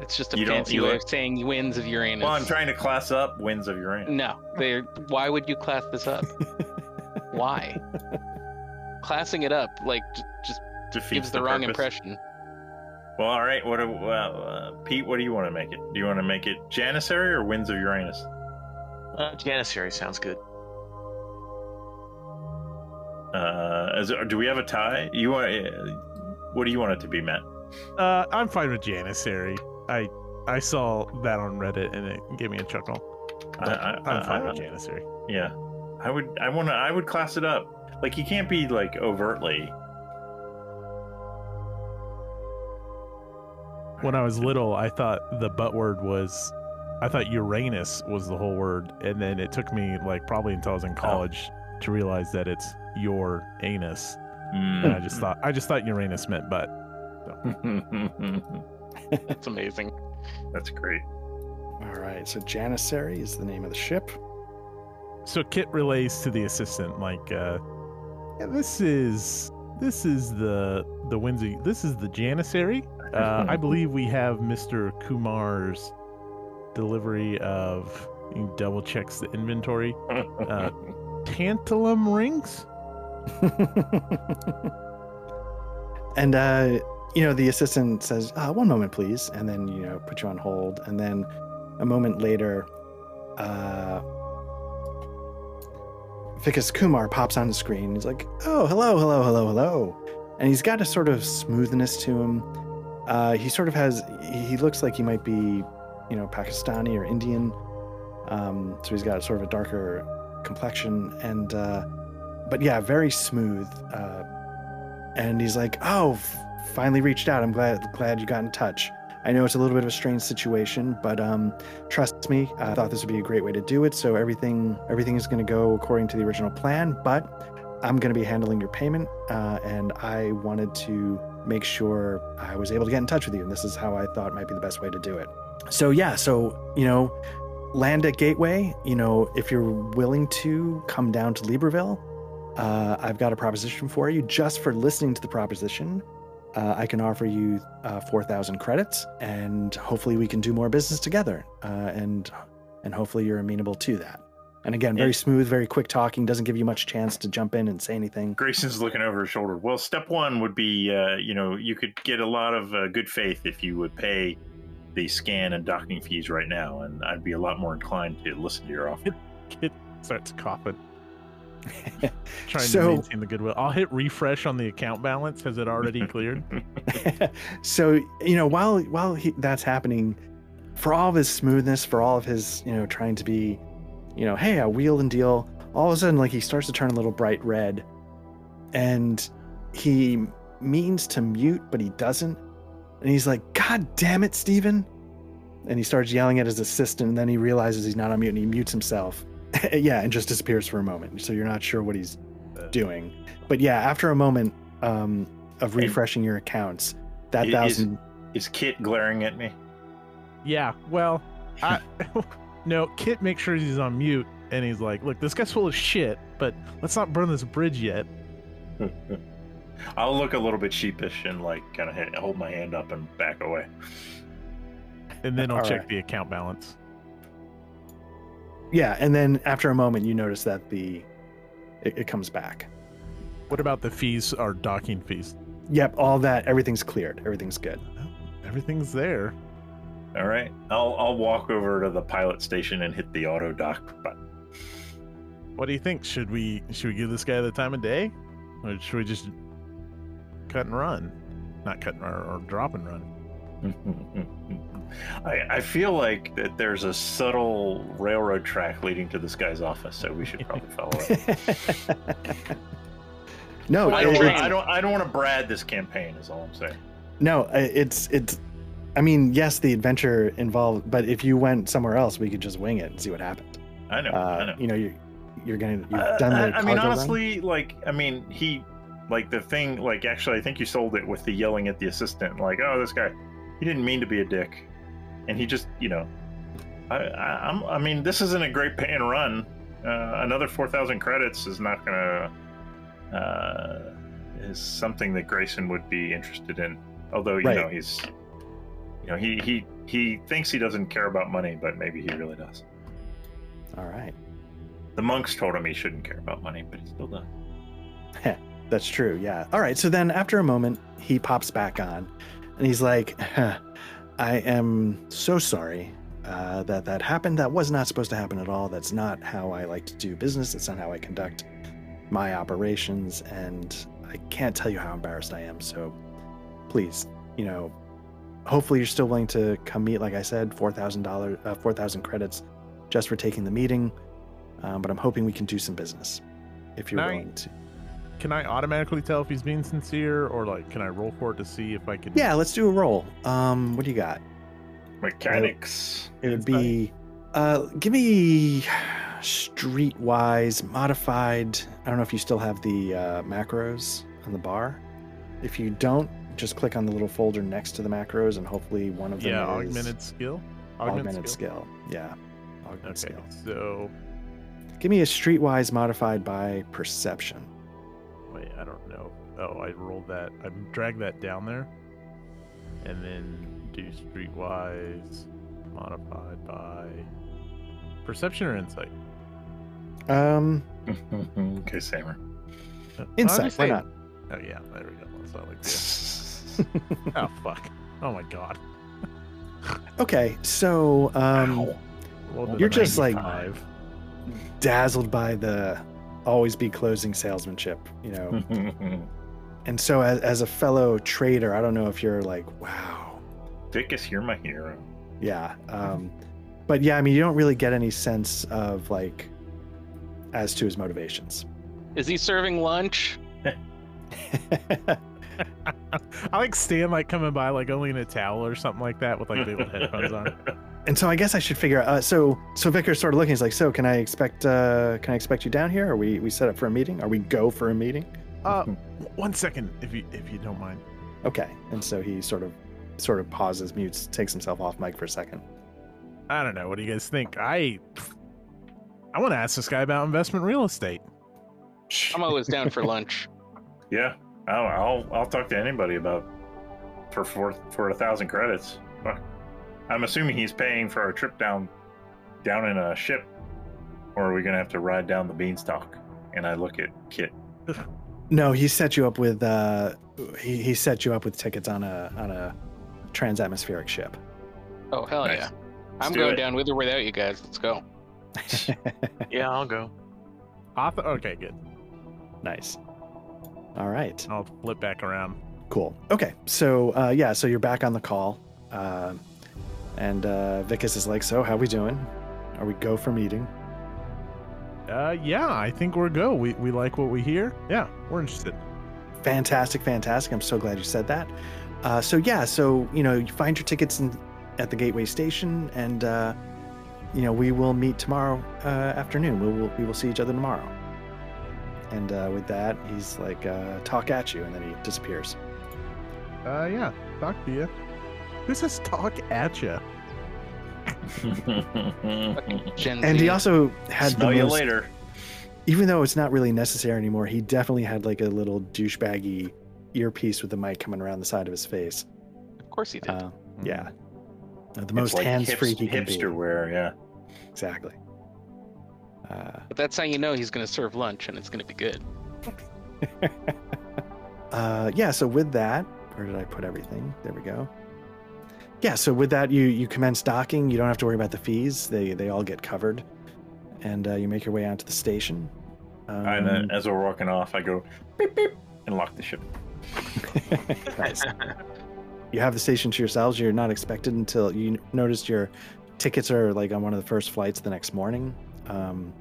it's just a You fancy way of saying winds of Uranus. Well, I'm trying to class up winds of Uranus. No, they. Why would you class this up? Why? Classing it up like just Defeats gives the, wrong purpose. impression. Well, all right. What? do- uh, Pete, what do you want to make it? Do you want to make it Janissary or winds of Uranus? Uh, Janissary sounds good. Uh, is it, do we have a tie? You want? Uh, what do you want it to be, Matt? Uh, I'm fine with Janissary. I I saw that on Reddit and it gave me a chuckle. I, I, I'm fine I- with Janissary. Yeah, I would. I want to. I would class it up. Like you can't be like overtly. When I was little, I thought the butt word was, I thought Uranus was the whole word, and then it took me like probably until I was in college to realize that it's your anus. And I just thought I just thought Uranus meant butt. That's amazing. That's great. All right, so Janissary is the name of the ship. So Kit relays to the assistant like, uh, yeah, this is this is the the Windsor. This is the Janissary. Uh, I believe we have Mr. Kumar's delivery of. Double checks the inventory. Uh, tantalum rings. and uh, you know, the assistant says, uh, "One moment, please," and then you know, put you on hold, and then a moment later, uh, Vikas Kumar pops on the screen. He's like, "Oh, hello, hello, hello, hello," and he's got a sort of smoothness to him. Uh, he sort of has. He looks like he might be, you know, Pakistani or Indian. Um, so he's got sort of a darker complexion, and uh, but yeah, very smooth. Uh, and he's like, "Oh, finally reached out. I'm glad glad you got in touch. I know it's a little bit of a strange situation, but um, trust me, I thought this would be a great way to do it. So everything everything is going to go according to the original plan. But I'm going to be handling your payment, uh, and I wanted to make sure I was able to get in touch with you. And this is how I thought might be the best way to do it. So yeah, so you know, land at Gateway. You know, if you're willing to come down to Libreville, uh, I've got a proposition for you. Just for listening to the proposition, uh, I can offer you uh, four thousand credits, and hopefully we can do more business together. Uh, and and hopefully you're amenable to that. And again, very Yeah. smooth, very quick talking. Doesn't give you much chance to jump in and say anything. Grayson's looking over his shoulder. Well, step one would be, uh, you know, you could get a lot of uh, good faith if you would pay the scan and docking fees right now, and I'd be a lot more inclined to listen to your offer. Kit starts coughing, trying So- to maintain the goodwill. I'll hit refresh on the account balance. Has it already cleared? so you know while while he, that's happening for all of his smoothness for all of his you know trying to be you know hey i wheel and deal all of a sudden like he starts to turn a little bright red and he means to mute but he doesn't and he's like god damn it steven and he starts yelling at his assistant and then he realizes he's not on mute and he mutes himself yeah and just disappears for a moment so you're not sure what he's doing but yeah after a moment um, of And- refreshing your accounts that It is- thousand Is Kit glaring at me? Yeah. Well, I no. Kit makes sure he's on mute, and he's like, "Look, this guy's full of shit, but let's not burn this bridge yet." I'll look a little bit sheepish and like kind of hold my hand up and back away. And then I'll All check right. the account balance. yeah and then after a moment you notice that the it, it comes back What about the fees? Our docking fees? yep all that everything's cleared everything's good oh, Everything's there. All right, I'll I'll walk over to the pilot station and hit the auto dock button. What do you think? Should we should we give this guy the time of day, or should we just cut and run? Not cut and run, or drop and run. I, I feel like that there's a subtle railroad track leading to this guy's office, so we should probably follow it. no I don't, wanna, I don't. I don't want to brad this campaign. Is all I'm saying. no uh, it's it's i mean yes the adventure involved but if you went somewhere else we could just wing it and see what happened I know. I uh, know. you know you you're gonna you've Uh, done the I, I mean, cargo run? honestly, like, I mean, he, like, the thing, like, actually, I think you sold it with the yelling at the assistant, like, oh, this guy, he didn't mean to be a dick, and he just, you know, I, I, I'm, I mean, this isn't a great pay and run. Uh, another four thousand credits is not gonna, uh, is something that Grayson would be interested in. Although, you Right. know, he's, you know, he he he thinks he doesn't care about money, but maybe he really does. all right The monks told him he shouldn't care about money, but he still does. Yeah, that's true. Yeah. All right. So then after a moment, he pops back on and he's like, "Huh, I am so sorry uh, that that happened. That was not supposed to happen at all. That's not how I like to do business. That's not how I conduct my operations. And I can't tell you how embarrassed I am. So please, you know, hopefully you're still willing to come meet, like I said, $4,000, uh, 4,000 credits just for taking the meeting. Um, but I'm hoping we can do some business if you're Now- willing to. Can I automatically tell if he's being sincere, or like, can I roll for it to see if I can? Yeah, let's do a roll. Um, what do you got? Mechanics. It would be, uh, give me streetwise modified. I don't know if you still have the uh, macros on the bar. If you don't, just click on the little folder next to the macros, and hopefully one of them Yeah, is augmented skill. augmented, skill. Yeah, augmented Okay, skill. so Give me a streetwise modified by perception. wait, I don't know. Oh, I rolled that. I dragged that down there, and then do streetwise modified by perception or insight. Um, okay, Samer. Uh, insight. Why not? Oh yeah, there we go. That's what I like. to oh fuck. Oh my god. Okay, so um, You're just, like- dazzled by the always be closing salesmanship, you know. and so, as, as a fellow trader, I don't know if you're like, wow, Vikas, you're my hero. yeah. Um, but yeah, I mean, you don't really get any sense of like as to his motivations. Is he serving lunch? I like Stan like coming by like only in a towel or something like that with like the old headphones on. and so I guess I should figure out. Uh, so so Vicar's sort of looking. He's like, so can I expect uh, can I expect you down here? Are we we set up for a meeting? Are we go for a meeting? Uh, one second, if you if you don't mind. Okay. And so he sort of sort of pauses, mutes, takes himself off mic for a second. I don't know. What do you guys think? I I want to ask this guy about investment real estate. I'm always down for lunch. Yeah, I'll, I'll I'll talk to anybody about for for for a thousand credits. Fuck. I'm assuming he's paying for our trip down down in a ship, or are we gonna have to ride down the beanstalk? And I look at Kit. No, he set you up with uh, he, he set you up with tickets on a on a transatmospheric ship. Oh hell Nice. yeah! Let's I'm do going it. down with or without you guys. Let's go. Yeah, I'll go. I okay, good. nice. All right. I'll flip back around. Cool. Okay. So uh, yeah, so you're back on the call, uh, and uh, Vikas is like, "So how we doing? Are we go for meeting?" Uh, yeah, I think we're go. We we like what we hear. Yeah, we're interested. Fantastic, fantastic. I'm so glad you said that. Uh, so yeah, so you know, you find your tickets in, at the Gateway Station, and uh, you know, we will meet tomorrow uh, afternoon. We will we will see each other tomorrow. And uh, with that, he's like, uh, "Talk at you," and then he disappears. Uh, yeah, talk to you. Who says talk at you? And he also had Smell the you most, later. even though it's not really necessary anymore. He definitely had like a little douchebaggy earpiece with the mic coming around the side of his face. of course he did. Uh, yeah, Uh, the It's most like hands-free hips- he can be. hipster wear. Yeah. Exactly. Uh, but that's how you know he's going to serve lunch and it's going to be good. uh, yeah. So with that, where did I put everything? There we go. Yeah. So with that, you you commence docking. You don't have to worry about the fees. They they all get covered, and uh, you make your way out to the station. Um, and then as we're walking off, I go beep beep and lock the ship. nice. You have the station to yourselves. You're not expected until you notice your tickets are like on one of the first flights the next morning. Um,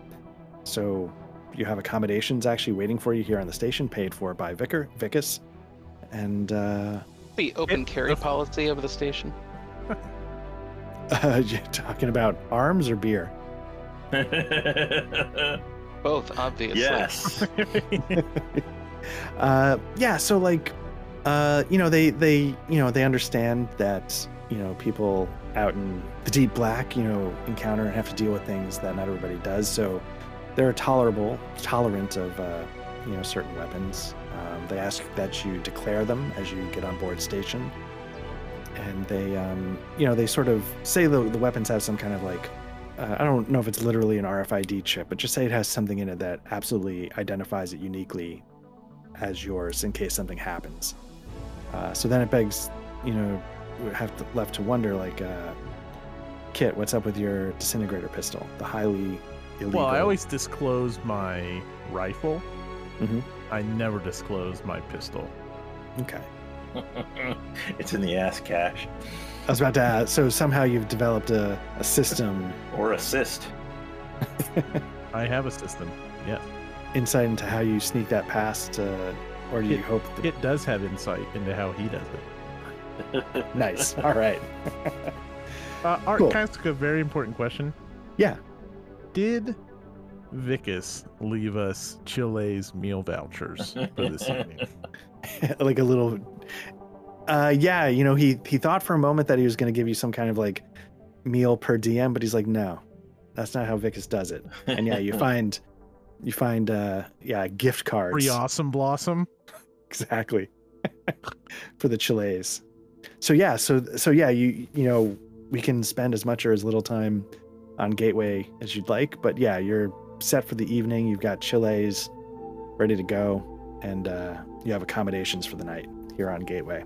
so you have accommodations actually waiting for you here on the station, paid for by Vicar Vikas, and uh, The open It- carry the- policy of the station. uh, you're talking about arms or beer. Both, obviously. yes. uh, yeah, so like, uh, you know, they they you know they understand that you know people out in the deep black, you know, encounter and have to deal with things that not everybody does. So they're tolerable, tolerant of uh, you know certain weapons. Um, they ask that you declare them as you get on board station, and they um, you know they sort of say the the weapons have some kind of like uh, I don't know if it's literally an RFID chip, but just say it has something in it that absolutely identifies it uniquely as yours in case something happens. Uh, so then it begs, you know, we have to, left to wonder, like, uh, Kit, what's up with your disintegrator pistol, the highly illegal? well, I always disclose my rifle. Mhm. I never disclose my pistol. okay. it's in the ass cache I was about to ask. So somehow you've developed a, a system, or a assist. I have a system. Yes, insight into how you sneak that past, uh, or do you It- hope? That, it does have insight into how he does it. nice. All right. Uh, Art, Cool. can I ask a very important question? Yeah. Did Vikas leave us Chili's meal vouchers for this evening? like a little uh yeah you know he he thought for a moment that he was going to give you some kind of like meal per diem but he's like no that's not how vicus does it and yeah you find you find uh yeah gift cards Free awesome blossom. exactly for the Chili's so yeah so so yeah you you know we can spend as much or as little time on gateway as you'd like but yeah you're set for the evening you've got Chili's ready to go and uh you have accommodations for the night here on gateway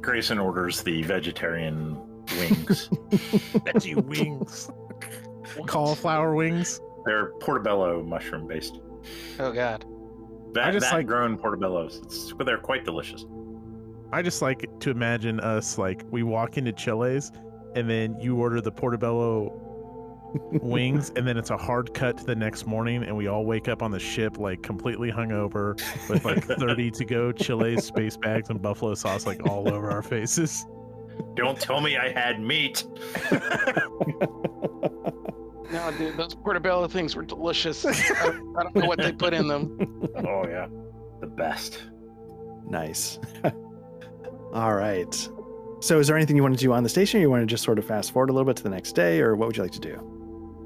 Grayson orders the vegetarian wings. Veggie wings. Cauliflower wings. They're portobello mushroom based. Oh God. That, just that like- grown portobellos. It's, but they're quite delicious. I just like to imagine us like we walk into Chili's and then you order the portobello wings and then it's a hard cut to the next morning and we all wake up on the ship like completely hungover with like 30 to go Chili's space bags and buffalo sauce like all over our faces. Don't tell me I had meat. No, dude, those portobello things were delicious. I, I don't know what they put in them. oh yeah, the best. Nice. All right. So, is there anything you want to do on the station? Or you want to just sort of fast forward a little bit to the next day, or what would you like to do?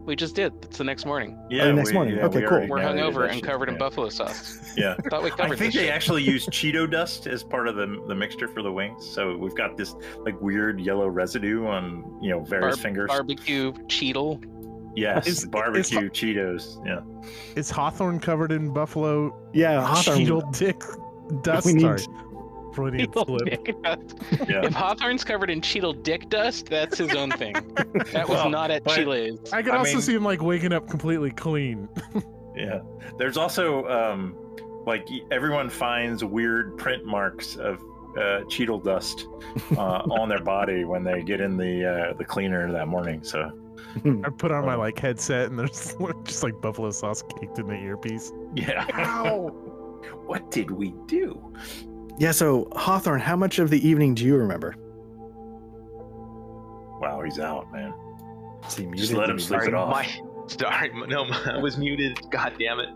We just did. It's the next morning. Yeah, oh, the next morning. Okay, we cool. We're navigated hungover and shit. covered in Yeah. buffalo sauce. Yeah. Thought we covered I think this they shit. actually use Cheeto dust as part of the the mixture for the wings. So we've got this like weird yellow residue on you know various Bar- fingers. barbecue cheetle. yes, Is- is barbecue Cheetos. Yeah. Is Hawthorne covered in buffalo Yeah, Hawthorne. cheetle dick dust? We need- Sorry. Freudian Cheetle slip. dick. Yeah. If Hawthorne's covered in Cheetle dick dust, that's his own thing. That was Well, not at but- Chili's. I could I also mean- see him like waking up completely clean. Yeah. There's also um like everyone finds weird print marks of uh, Cheeto dust uh, on their body when they get in the uh, the cleaner that morning. So I put on my Oh. like headset and there's just like buffalo sauce caked in the earpiece. yeah. Ow! what did we do? Yeah, so Hawthorne, how much of the evening do you remember? Wow, he's out, man. Is he Just let him sleep Sorry, it off. my sorry, no, I was muted. God damn it.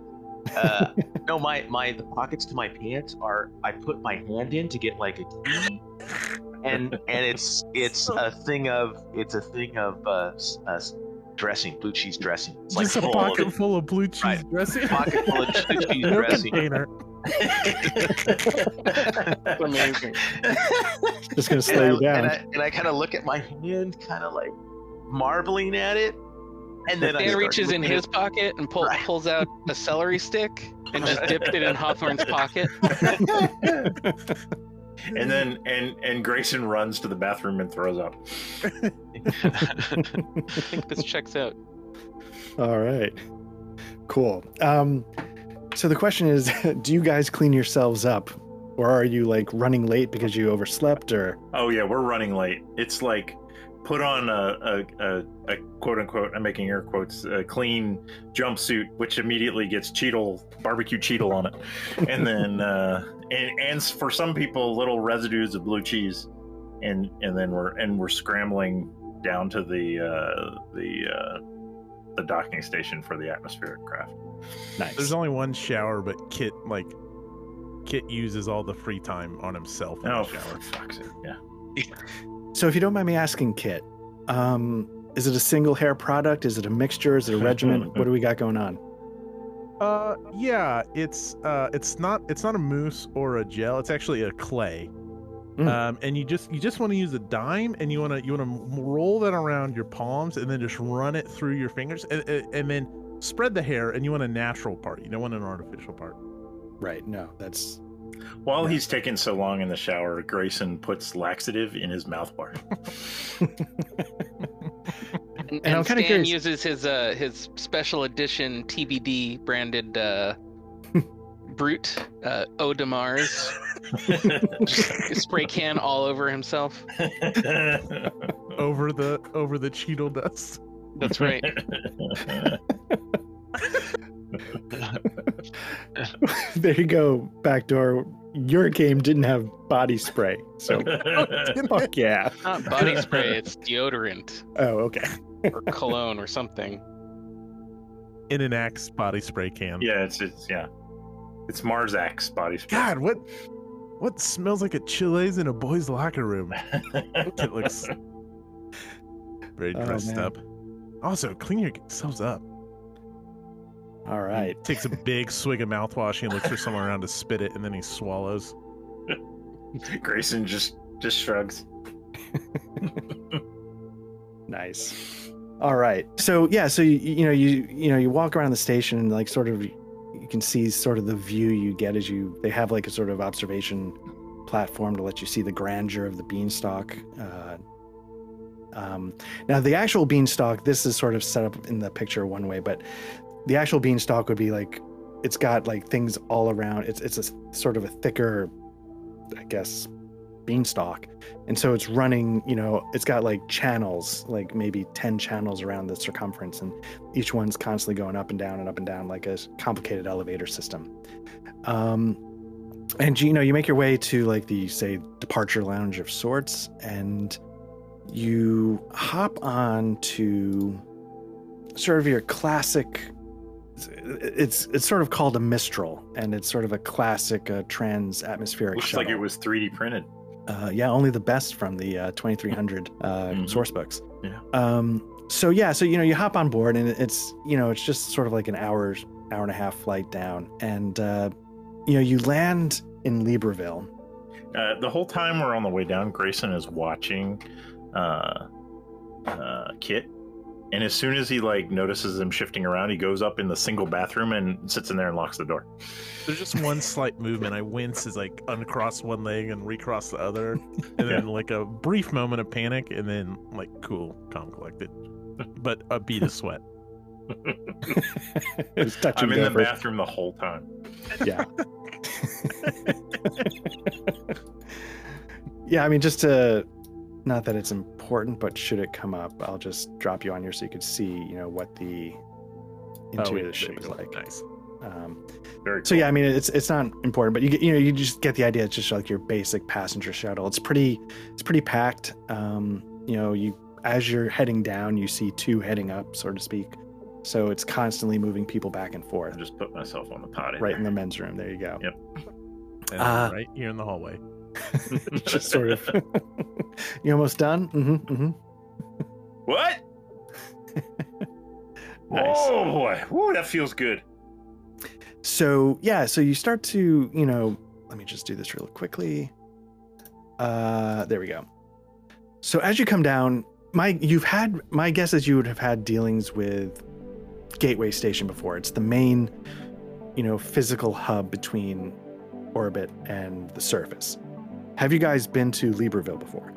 Uh, no, my my the pockets to my pants are. I put my hand in to get like a key, and and it's it's a thing of it's a thing of uh, uh dressing, blue cheese dressing. It's like Just a full pocket of full of blue cheese Right. dressing. pocket full of blue cheese dressing. container. That's amazing. Just gonna and slow I, you down. and I, and I kind of look at my hand, kind of like marbling at it, and then Dan start reaches in looking his pocket and pull, Right. pulls out a celery stick and just dipped it in Hawthorne's pocket. and then and and Grayson runs to the bathroom and throws up. I think this checks out. All right. Cool. Um, so the question is, do you guys clean yourselves up, or are you like running late because you overslept, or? Oh yeah, we're running late. It's like put on a a, a, a quote unquote I'm making air quotes a clean jumpsuit, which immediately gets Cheetle barbecue Cheetle on it, and then uh, and and for some people little residues of blue cheese, and and then we're and we're scrambling down to the uh, the uh, the docking station for the atmospheric craft. nice? There's only one shower, but Kit like Kit uses all the free time on himself in Oh, the shower. for fuck's sake! Yeah. So if you don't mind me asking, Kit, um, is it a single hair product? Is it a mixture? Is it a regimen? what do we got going on? Uh, yeah, it's uh, it's not it's not a mousse or a gel. It's actually a clay. Mm. Um, and you just you just want to use a dime, and you want to you want to roll that around your palms, and then just run it through your fingers, and, and and then spread the hair. And you want a natural part. You don't want an artificial part. Right. No, that's While Yeah. he's taking so long in the shower, Grayson puts laxative in his mouthwash. And, And and I'm kinda Stan curious- uses his uh his special edition TBD branded uh Brute uh Audemars spray can all over himself. Over the over the Cheeto dust. That's right. there you go. Backdoor. Your game didn't have body spray, so fuck yeah. Not body spray, it's deodorant Oh, okay. or cologne or something. in an Axe body spray can. yeah, it's it's yeah, it's Marzax body spray. God, what what smells like a Chili's in a boys' locker room? It looks very Oh, dressed man. up. Also, clean yourselves up. All right. Takes a big swig of mouthwash and looks for someone around to spit it, and then he swallows. Grayson just just shrugs. Nice. All right. So yeah, so you, you know you you know you walk around the station and like sort of you can see sort of the view you get as you they have like a sort of observation platform to let you see the grandeur of the beanstalk. Uh, um, now, the actual beanstalk, this is sort of set up in the picture one way, but the actual beanstalk would be like it's got like things all around. It's it's a sort of a thicker, I guess, beanstalk, and so it's running. You know, it's got like channels, like maybe ten channels around the circumference, and each one's constantly going up and down and up and down like a complicated elevator system. Um, and you know, you make your way to like the say departure lounge of sorts, and you hop on to sort of your classic it's it's sort of called a mistral and it's sort of a classic uh, trans atmospheric Looks shuttle. like it was 3D printed. Uh, yeah only the best from the uh, 2300 uh, Mhm. source books Yeah. um so yeah so you know you hop on board and it's you know it's just sort of like an hour hour and a half flight down and uh you know you land in libreville Uh, the whole time we're on the way down, Grayson is watching uh, uh, Kit, and as soon as he like notices him shifting around, he goes up in the single bathroom and sits in there and locks the door. There's just one slight movement. I wince as like uncross one leg and recross the other, and then like a brief moment of panic, and then like cool, calm, collected, but a bead of sweat. I'm in go the for- bathroom the whole time. yeah yeah i mean just to not that it's important but should it come up i'll just drop you on here so you could see you know what the interior Oh, of the ship there is you go. like Nice. um, Very so yeah i mean it's it's not important but you get you know you just get the idea it's just like your basic passenger shuttle it's pretty it's pretty packed um you know you as you're heading down you see two heading up so to speak so it's constantly moving people back and forth. I forth just put myself on the potty. right in the men's room there you go Yep. And Uh, right here in the hallway. just sort of you almost done mm-hmm, mm-hmm. What? Nice. Oh boy, Woo, that feels good. so yeah so you start to you know let me just do this real quickly uh there we go so as you come down my you've had my guess is you would have had dealings with gateway station before it's the main you know physical hub between orbit and the surface have you guys been to libreville before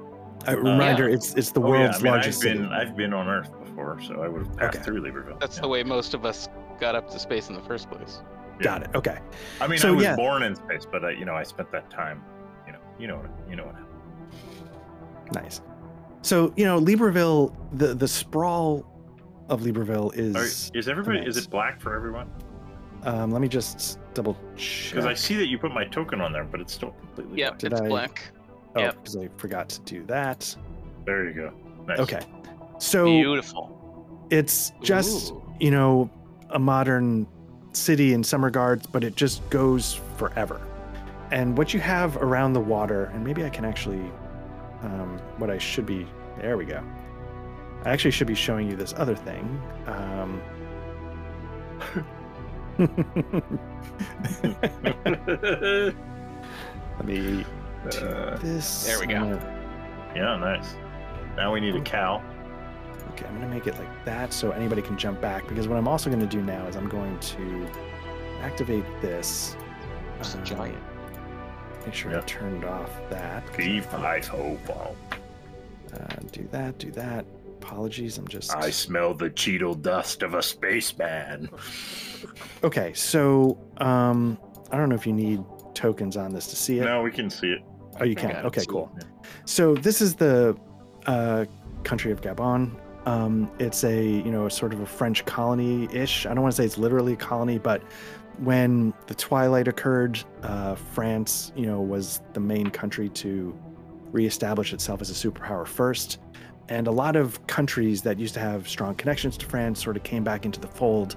a reminder it's it's the Oh, yeah, world's I mean, largest I've been city I've been on Earth before, so I would have passed Okay. through Libreville. That's Yeah. the way most of us got up to space in the first place. got it okay I mean, So, I was yeah. born in space, but I, you know, I spent that time. You know, you know what you know what happened. Nice. So you know, Libreville, the the sprawl of Libreville is. Are, is everybody? Is it black for everyone? Um, let me just double check. Because I see that you put my token on there, but it's still completely Yep, black. It's I- black. Oh, yep. because I forgot to do that. There you go. Nice. Okay. So Beautiful. it's just Ooh. you know a modern city in some regards, but it just goes forever. And what you have around the water, and maybe I can actually, um, what I should be. There we go. I actually should be showing you this other thing. Um, let me do Uh, this. There we go. gonna- yeah, nice. Now we need a cow. okay, I'm going to make it like that so anybody can jump back. Because what I'm also going to do now is I'm going to activate this. It's um, giant. Make sure I turned off that. 'cause I P thought- five hobo. Uh, do that, do that. Apologies, I'm just. I smell the Cheeto dust of a spaceman. Okay, so um, I don't know if you need tokens on this to see it. No, we can see it. Oh, you can. Okay, cool. So this is the uh, country of Gabon. Um, it's a you know sort of a French colony-ish. I don't want to say it's literally a colony, but when the Twilight occurred, uh, France you know was the main country to reestablish itself as a superpower first, and a lot of countries that used to have strong connections to France sort of came back into the fold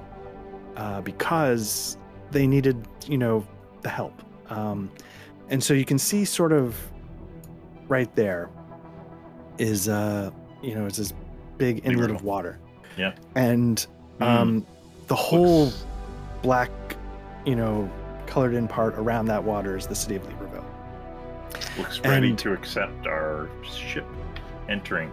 uh, because they needed you know the help. Um, and so you can see sort of right there is uh you know it's this big inlet of water Yeah. and Mm. um the whole Looks- black you know colored in part around that water is the city of libreville looks ready and- to accept our ship entering.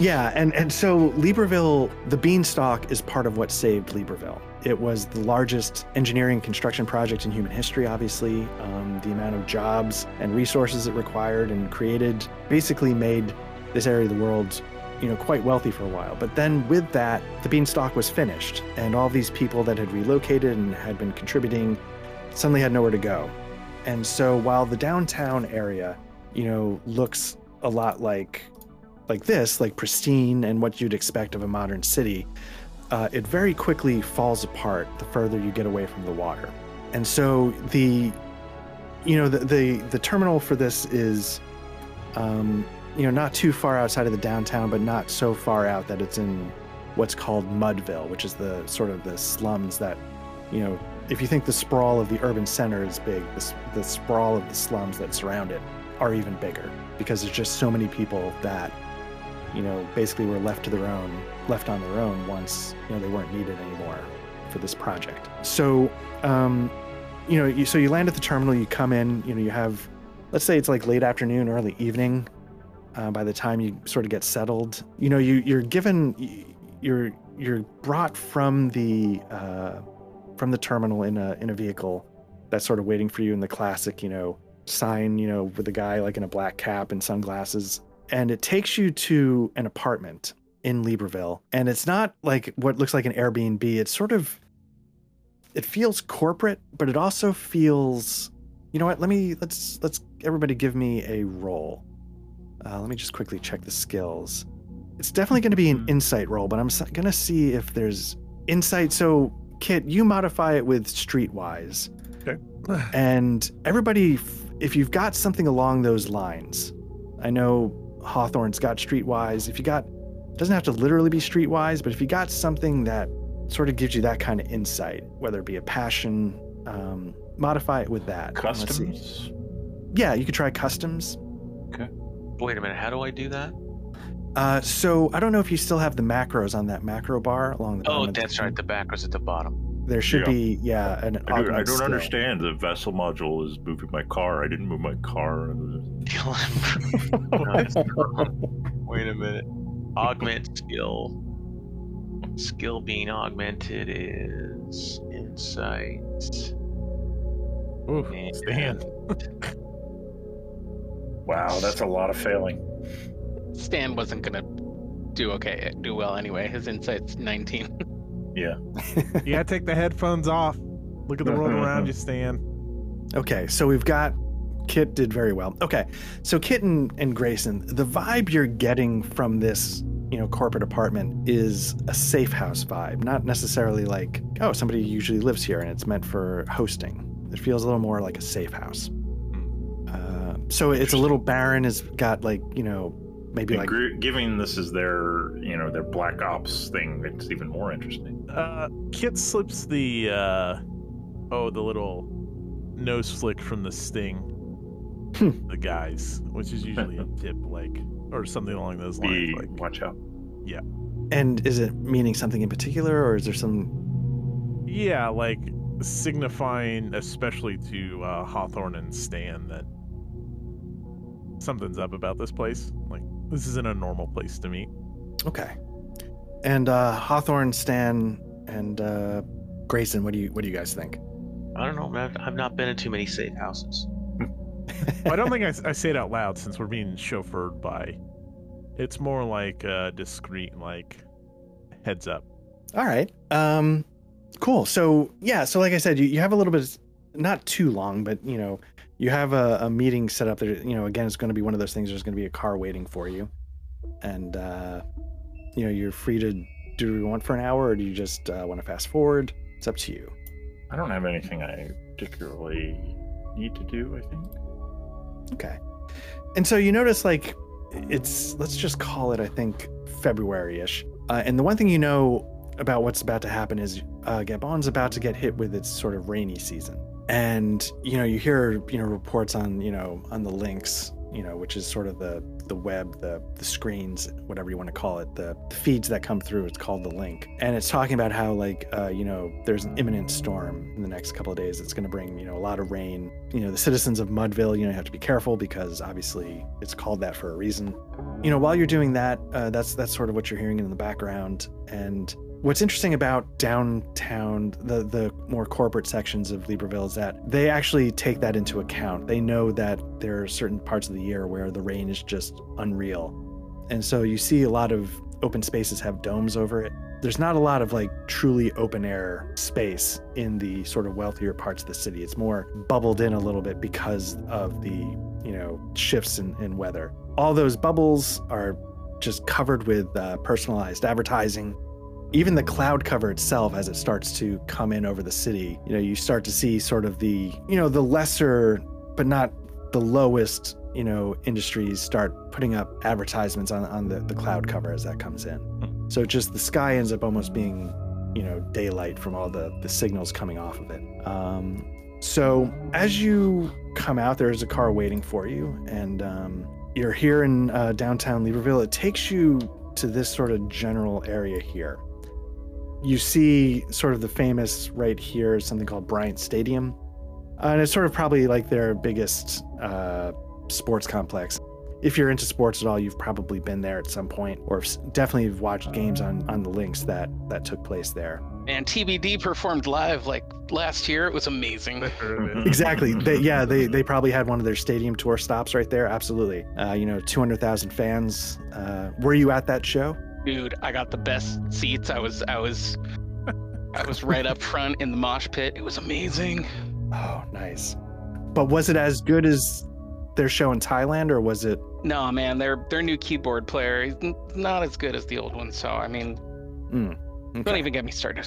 yeah and and so libreville the beanstalk is part of what saved libreville It was the largest engineering construction project in human history, obviously. Um, the amount of jobs and resources it required and created basically made this area of the world you know quite wealthy for a while but then with that the beanstalk was finished and all these people that had relocated and had been contributing suddenly had nowhere to go and so while the downtown area you know looks a lot like like this like pristine and what you'd expect of a modern city uh, it very quickly falls apart the further you get away from the water. And so the you know the the, the terminal for this is um, you know, not too far outside of the downtown, but not so far out that it's in what's called Mudville, which is the sort of the slums that, you know, if you think the sprawl of the urban center is big, the, the sprawl of the slums that surround it are even bigger because there's just so many people that, you know, basically were left to their own, left on their own once, you know, they weren't needed anymore for this project. So, um, you know, you, so you land at the terminal, you come in, you know, you have, let's say it's like late afternoon, early evening, uh, by the time you sort of get settled. You know, you you're given you're you're brought from the uh, from the terminal in a in a vehicle that's sort of waiting for you in the classic, you know, sign, you know, with a guy like in a black cap and sunglasses, and it takes you to an apartment in Libreville, and it's not like what looks like an Airbnb. It's sort of it feels corporate, but it also feels you know what let me let's let's everybody give me a roll uh, let me just quickly check the skills. It's definitely going to be an insight roll, but I'm going to see if there's insight. So, Kit, you modify it with streetwise. Okay. and everybody, if you've got something along those lines, I know Hawthorne's got streetwise. If you got, doesn't have to literally be streetwise, but if you got something that sort of gives you that kind of insight, whether it be a passion, um, modify it with that. Customs. Yeah, you could try customs. Okay. Wait a minute, how do I do that? Uh, so I don't know if you still have the macros on that macro bar along the. Oh, that's right. The was at the bottom. There should Yeah. be, yeah, an. I, do, I don't skill. understand. The vessel module is moving my car. I didn't move my car. Wait a minute. Augment skill. Skill being augmented is insight. Ooh, and- Stan. Wow, that's a lot of failing. Stan wasn't gonna do okay, do well anyway. His insight's 19. Yeah. You gotta take the headphones off. Look at the world around you, Stan. Okay, so we've got Kit did very well. Okay, so Kit and, and Grayson, the vibe you're getting from this, you know, corporate apartment is a safe house vibe, not necessarily like, oh, somebody usually lives here and it's meant for hosting. It feels a little more like a safe house. Uh, so it's a little barren. It's got like, you know, maybe And like gr- giving this is their, you know, their black ops thing, it's even more interesting. Uh, Kit slips the uh, oh, the little nose flick from the sting. Hmm. the guys, which is usually a tip, like or something along those lines. Be, Like, watch out. Yeah and is it meaning something in particular, or is there some? yeah, like signifying, especially to uh, Hawthorne and Stan, that something's up about this place. Like this isn't a normal place to meet. Okay. And uh, Hawthorne, Stan, and uh, Grayson, what do you what do you guys think? I don't know. I've, I've not been in too many safe houses. I don't think I, I say it out loud since we're being chauffeured by. It's more like uh, discreet, like heads up. All right. Um, cool. So yeah. So like I said, you, you have a little bit, not too long, but you know, you have a, a meeting set up there. You know, again, it's going to be one of those things. There's going to be a car waiting for you, and uh, you know, you're free to do what you want for an hour, or do you just uh, want to fast forward? It's up to you. I don't have anything I particularly need to do, I think. Okay. And so you notice, like, it's, let's just call it, I think, February ish. Uh, and the one thing you know about what's about to happen is uh, Gabon's about to get hit with its sort of rainy season. And, you know, you hear, you know, reports on, you know, on the links, you know, which is sort of the, the web, the, the screens, whatever you want to call it, the, the feeds that come through. It's called the link. And it's talking about how, like, uh, you know, there's an imminent storm in the next couple of days that's going to bring, you know, a lot of rain. You know, the citizens of Mudville, you know, have to be careful because obviously it's called that for a reason. You know, while you're doing that, uh, that's that's sort of what you're hearing in the background. And what's interesting about downtown, the the more corporate sections of Libreville is that they actually take that into account. They know that there are certain parts of the year where the rain is just unreal. And so you see a lot of open spaces have domes over it. There's not a lot of like truly open air space in the sort of wealthier parts of the city. It's more bubbled in a little bit because of the, you know, shifts in, in weather. All those bubbles are just covered with uh, personalized advertising even the cloud cover itself as it starts to come in over the city you know you start to see sort of the you know the lesser but not the lowest you know industries start putting up advertisements on, on the, the cloud cover as that comes in so just the sky ends up almost being you know daylight from all the the signals coming off of it um, so as you come out there's a car waiting for you and um, you're here in uh, downtown Libreville. It takes you to this sort of general area here. You see sort of the famous right here, something called Bryant Stadium. Uh, and it's sort of probably like their biggest uh, sports complex. If you're into sports at all, you've probably been there at some point, or definitely have watched games on, on the links that that took place there. And TBD performed live like last year. It was amazing. Exactly. They, yeah, they, they probably had one of their stadium tour stops right there. Absolutely. Uh, you know, 200,000 fans. Uh, were you at that show? Dude, I got the best seats. I was I was I was right up front in the mosh pit. It was amazing. Oh, nice. But was it as good as their show in Thailand, or was it? No, man, their their new keyboard player is not as good as the old one. So I mean, Mm, don't even get me started.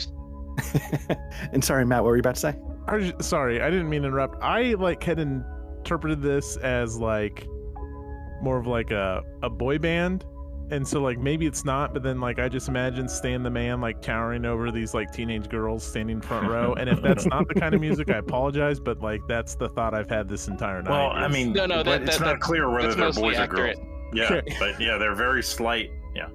and sorry, Matt, what were you about to say? I was, sorry, I didn't mean to interrupt. I like had interpreted this as like more of like a a boy band, and so like maybe it's not, but then like I just imagine Stan the Man like towering over these like teenage girls standing front row, and if that's not the kind of music, I apologize, but like that's the thought I've had this entire night. Well, I mean, No, no, but that- it's that- not that- clear whether they're mostly boys or girls. Yeah, Sure. but yeah, they're very slight. Yeah.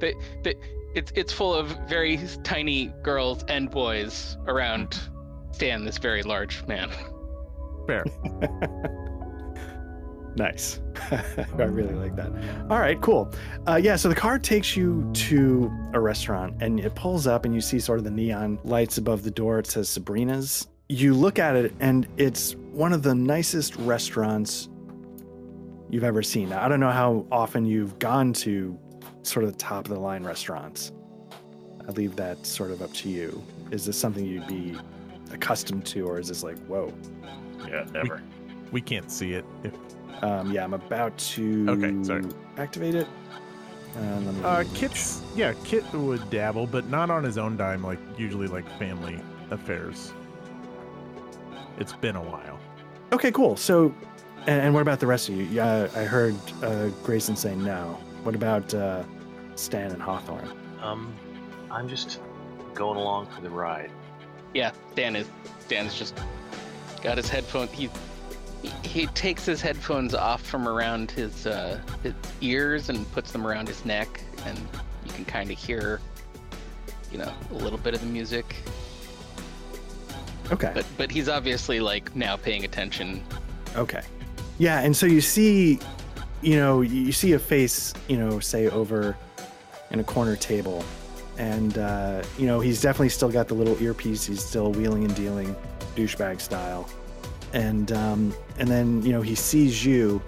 But but it's it's full of very tiny girls and boys around Stan, this very large man. fair. Nice. I really like that. All right, cool. Uh, yeah, so the car takes you to a restaurant and it pulls up and you see sort of the neon lights above the door. It says Sabrina's. You look at it and it's one of the nicest restaurants you've ever seen. Now, I don't know how often you've gone to sort of the top of the line restaurants. I leave that sort of up to you. Is this something you'd be accustomed to, or is this like, whoa? Yeah, never. We can't see it. If, Um, yeah, I'm about to Okay, sorry. activate it. Uh, let me- uh, Kit's yeah, Kit would dabble, but not on his own dime. Like usually, like family affairs. It's been a while. Okay, cool. So, and, and what about the rest of you? Yeah, I heard uh, Grayson say no. What about uh, Stan and Hawthorne? Um, I'm just going along for the ride. Yeah, Dan is Dan's just got his headphone. He he, takes his headphones off from around his uh, his ears and puts them around his neck, and you can kind of hear, you know, a little bit of the music. Okay. But but he's obviously like now paying attention. Okay. Yeah, and so you see, you know, you see a face, you know, say over in a corner table, and uh, you know he's definitely still got the little earpiece. He's still wheeling and dealing, douchebag style, and um, and then you know he sees you,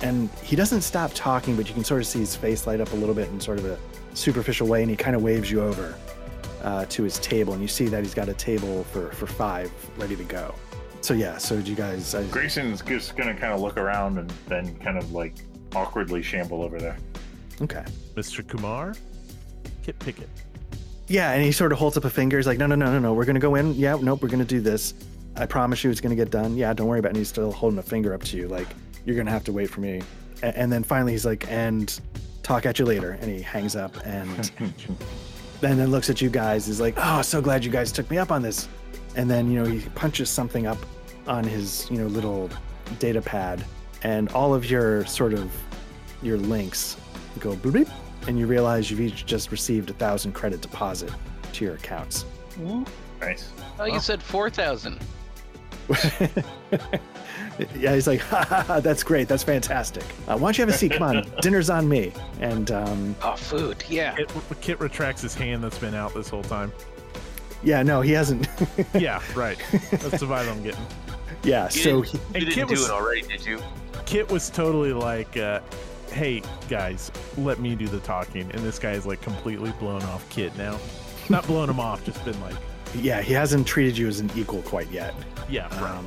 and he doesn't stop talking, but you can sort of see his face light up a little bit in sort of a superficial way, and he kind of waves you over uh, to his table, and you see that he's got a table for for five ready to go. So yeah, so do you guys? I, Grayson's just gonna kind of look around and then kind of like awkwardly shamble over there. okay. Mr. Kumar, Kit Pickett. Yeah, and he sort of holds up a finger. He's like, no, no, no, no, no. We're gonna go in. Yeah, nope. We're gonna do this. I promise you, it's gonna get done. Yeah, don't worry about it. And he's still holding a finger up to you, like you're gonna have to wait for me. A- And then finally, he's like, and talk at you later. And he hangs up and then then looks at you guys. He's like, oh, so glad you guys took me up on this. And then you know he punches something up on his you know little data pad, and all of your sort of your links go bloop, bloop, and you realize you've each just received a thousand credit deposit to your accounts. nice. Oh, you Wow. said four thousand. yeah, he's like, ha, ha, ha, that's great. That's fantastic. Uh, why don't you have a seat? Come on, dinner's on me. And um, Oh, food. Yeah. Kit, Kit retracts his hand that's been out this whole time. yeah, no, he hasn't. Yeah, right. That's the vibe I'm getting. yeah, You so didn't- he, You And didn't Kit do was it already, did you? Kit was totally like, uh, "Hey guys, let me do the talking," and this guy is like completely blown off Kit now. Not blown him off, just been like, yeah, he hasn't treated you as an equal quite yet. "Yeah, right." Um,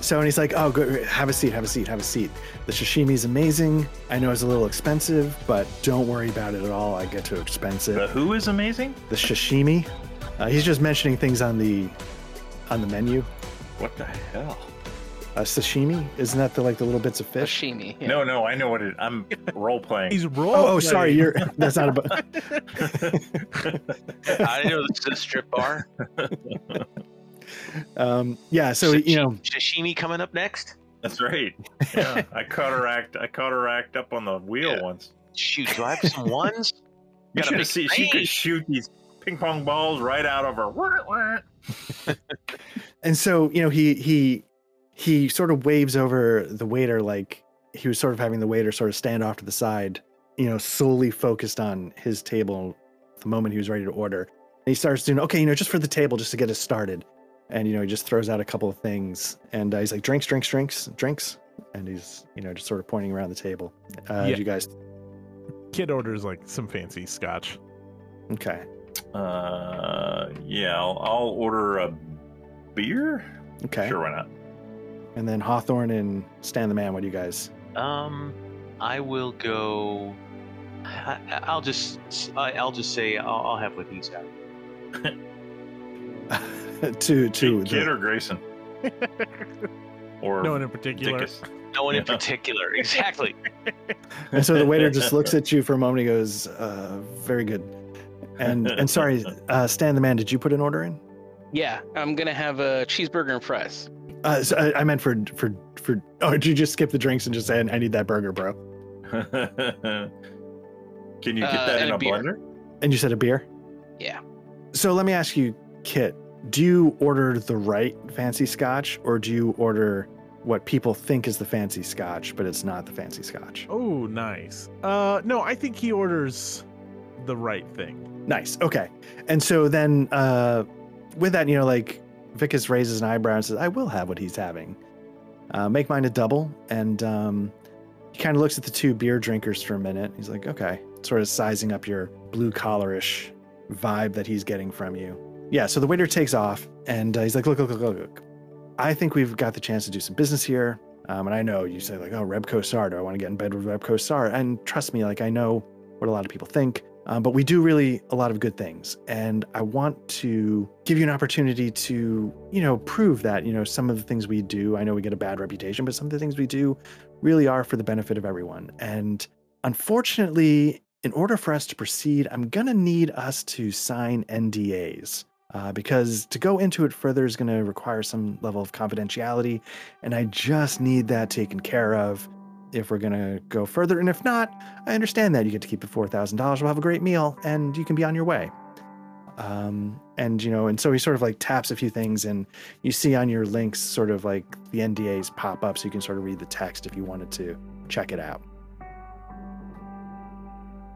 so and he's like, "Oh, go, have a seat, have a seat, have a seat. The sashimi is amazing. I know it's a little expensive, but don't worry about it at all. I get to expense The it. who is amazing? The sashimi. Uh, he's just mentioning things on the on the menu. What the hell? Uh, sashimi isn't that the like the little bits of fish? Sashimi. Yeah. No, no, I know what it. I'm role playing. He's role. Oh, oh, sorry, you're that's not about. I know this is a strip bar. Um, yeah, so you know, Sashimi coming up next. That's right. Yeah, I caught her act. I caught her act up on the wheel Yeah. once. Shoot, do I have some ones? You Got should big see. She could shoot these ping pong balls right out of her. Wah, wah. and so you know he he he sort of waves over the waiter like he was sort of having the waiter sort of stand off to the side you know solely focused on his table the moment he was ready to order and he starts doing okay you know just for the table just to get us started and you know he just throws out a couple of things and uh, he's like drinks drinks drinks drinks and he's you know just sort of pointing around the table uh Yeah. you guys Kit orders like some fancy scotch. okay Uh, yeah, I'll, I'll order a beer. okay Sure, why not? And then hawthorne and stan the man what do you guys Um, I will go. I, I'll just. I, I'll just say I'll, I'll have what he's got. to to Kit, Kit or Grayson? or No one in particular. Dickus? No one in particular. Exactly. And so the waiter just looks at you for a moment. He goes, uh, "Very good." And and sorry, uh, Stan the man, did you put an order in? Yeah. I'm gonna have a cheeseburger and fries. Uh, so I, I meant for for for. Oh, did you just skip the drinks and just say, "I need that burger, bro"? Can you get Uh, that in a a blender? And you said a beer. Yeah. So let me ask you, Kit. Do you order the right fancy scotch, or do you order what people think is the fancy scotch, but it's not the fancy scotch? Oh, nice. Uh, no, I think he orders the right thing. Nice. Okay. And so then, uh, with that, you know, like Vikas raises an eyebrow and says, "I will have what he's having. Uh, make mine a double." And um, he kind of looks at the two beer drinkers for a minute. He's like, "Okay," sort of sizing up your blue collarish vibe that he's getting from you. Yeah. So the waiter takes off, and uh, he's like, "Look, look, look, look, look. I think we've got the chance to do some business here." Um, and I know you say like, "Oh, Rebco Sar, do I want to get in bed with Rebco Sar?" And trust me, like I know what a lot of people think. Um, but we do really a lot of good things. And I want to give you an opportunity to, you know, prove that, you know, some of the things we do, I know we get a bad reputation, but some of the things we do really are for the benefit of everyone. And unfortunately, in order for us to proceed, I'm going to need us to sign NDAs. Uh, because to go into it further is going to require some level of confidentiality. And I just need that taken care of if we're going to go further. And if not, I understand that. You get to keep the $4,000. We'll have a great meal and you can be on your way. Um, and, you know, and so he sort of like taps a few things and you see on your links sort of like the NDAs pop up so you can sort of read the text if you wanted to check it out. I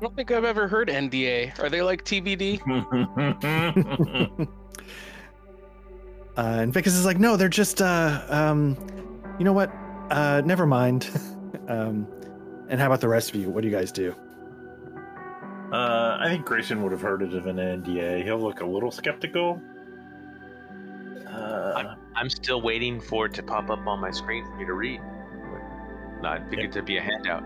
don't think I've ever heard NDA. Are they like TBD? Uh, and Vikas is like, no, they're just, uh, um, you know what? Uh, never mind. um, and how about the rest of you? What do you guys do? uh, I think Grayson would have heard it of an NDA. He'll look a little skeptical. Uh, I'm still waiting for it to pop up on my screen for me to read. No, I figured there'd be a handout.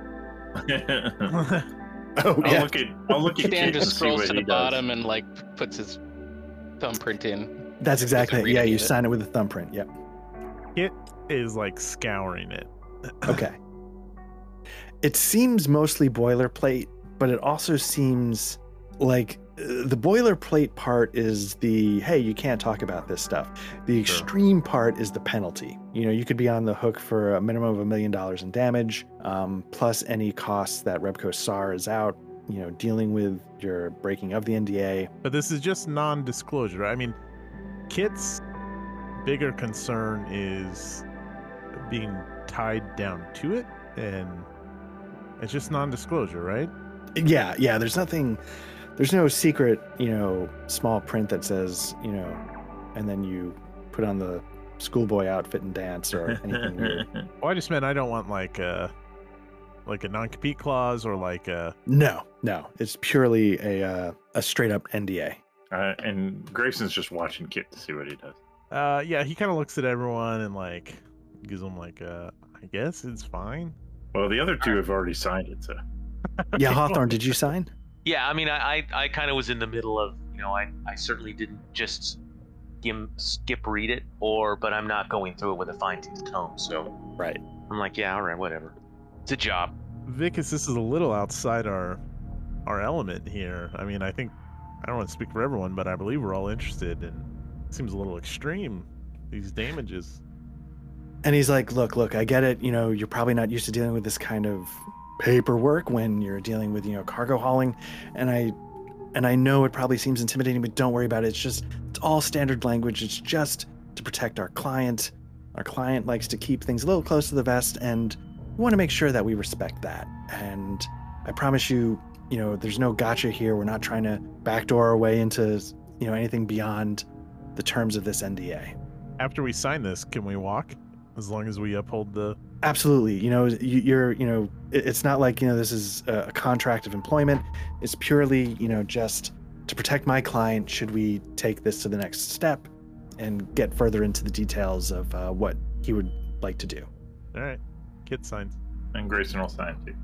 Oh, I'll look at I'll look at Dan Kit just scrolls to he the does. bottom and like puts his thumbprint in. That's exactly it. Yeah, you it. sign it with a thumbprint. Yep. Kit is like scouring it. Okay. It seems mostly boilerplate, but it also seems like uh, the boilerplate part is the hey, you can't talk about this stuff. The Sure. extreme part is the penalty. You know, you could be on the hook for a minimum of a million dollars in damage, um, plus any costs that Rebco SAR is out. You know, dealing with your breaking of the NDA. But this is just non-disclosure. I mean, Kit's bigger concern is being tied down to it, and it's just non-disclosure, right? Yeah, yeah. There's nothing. There's no secret, you know, small print that says, you know, and then you put on the schoolboy outfit and dance or anything weird. Oh, I just meant I don't want like a like a non-compete clause or like a No, no. It's purely a uh, a straight up NDA. Uh, and Grayson's just watching Kit to see what he does. uh yeah, he kind of looks at everyone and like gives them like uh I guess it's fine. Well, the other two uh, have already signed it, so Yeah, Hawthorne, did you sign? Yeah, I mean, I I, I kind of was in the middle of you know I I certainly didn't just skim skip read it or but I'm not going through it with a fine tooth comb. So Right. I'm like, yeah, all right, whatever. It's a job. Vikas, this is a little outside our our element here. I mean, I think I don't want to speak for everyone, but I believe we're all interested and it seems a little extreme these damages. And he's like, "Look, look, I get it. You know, you're probably not used to dealing with this kind of paperwork when you're dealing with, you know, cargo hauling, and I and I know it probably seems intimidating, but don't worry about it. It's just it's all standard language. It's just to protect our client. Our client likes to keep things a little close to the vest and we want to make sure that we respect that. And I promise you, you know, there's no gotcha here. We're not trying to backdoor our way into, you know, anything beyond the terms of this NDA. After we sign this, can we walk? As long as we uphold the Absolutely. You know, you, you're, you know, it's not like, you know, this is a a contract of employment. It's purely, you know, just to protect my client should we take this to the next step and get further into the details of uh, what he would like to do. All right. Kit signs. and Grayson will sign too.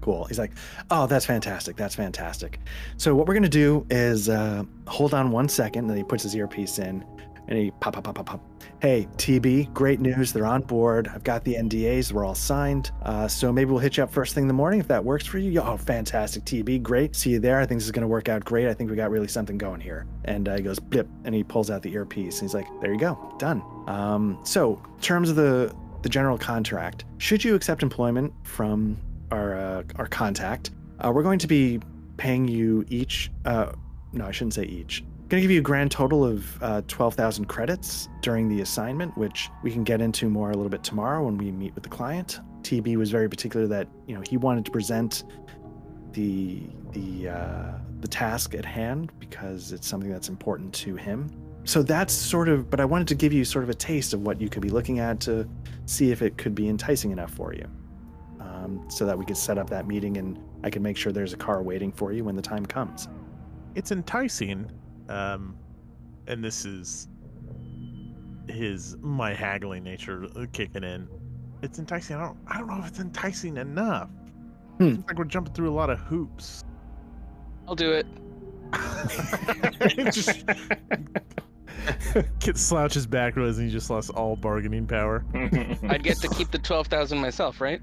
Cool. He's like, oh, that's fantastic. That's fantastic. So what we're gonna do is uh, hold on one second. and Then he puts his earpiece in, and he pop, pop, pop, pop, pop. Hey, TB, great news. They're on board. I've got the NDAs. We're all signed. Uh, so maybe we'll hit you up first thing in the morning if that works for you. Oh, fantastic, TB. Great. See you there. I think this is gonna work out great. I think we got really something going here. And uh, he goes blip, and he pulls out the earpiece. And he's like, there you go, done. Um, so terms of the the general contract, should you accept employment from our uh, our contact, uh, we're going to be paying you each. Uh, no, I shouldn't say each. Going to give you a grand total of uh, twelve thousand credits during the assignment, which we can get into more a little bit tomorrow when we meet with the client. TB was very particular that you know he wanted to present the the uh, the task at hand because it's something that's important to him. So that's sort of. But I wanted to give you sort of a taste of what you could be looking at to see if it could be enticing enough for you um, so that we could set up that meeting and I can make sure there's a car waiting for you when the time comes. It's enticing. Um and this is his my haggling nature uh, kicking in. It's enticing. I don't I don't know if it's enticing enough. Hmm. It's like we're jumping through a lot of hoops. I'll do it. just Kit slouches backwards and he just lost all bargaining power. I'd get to keep the twelve thousand myself, right?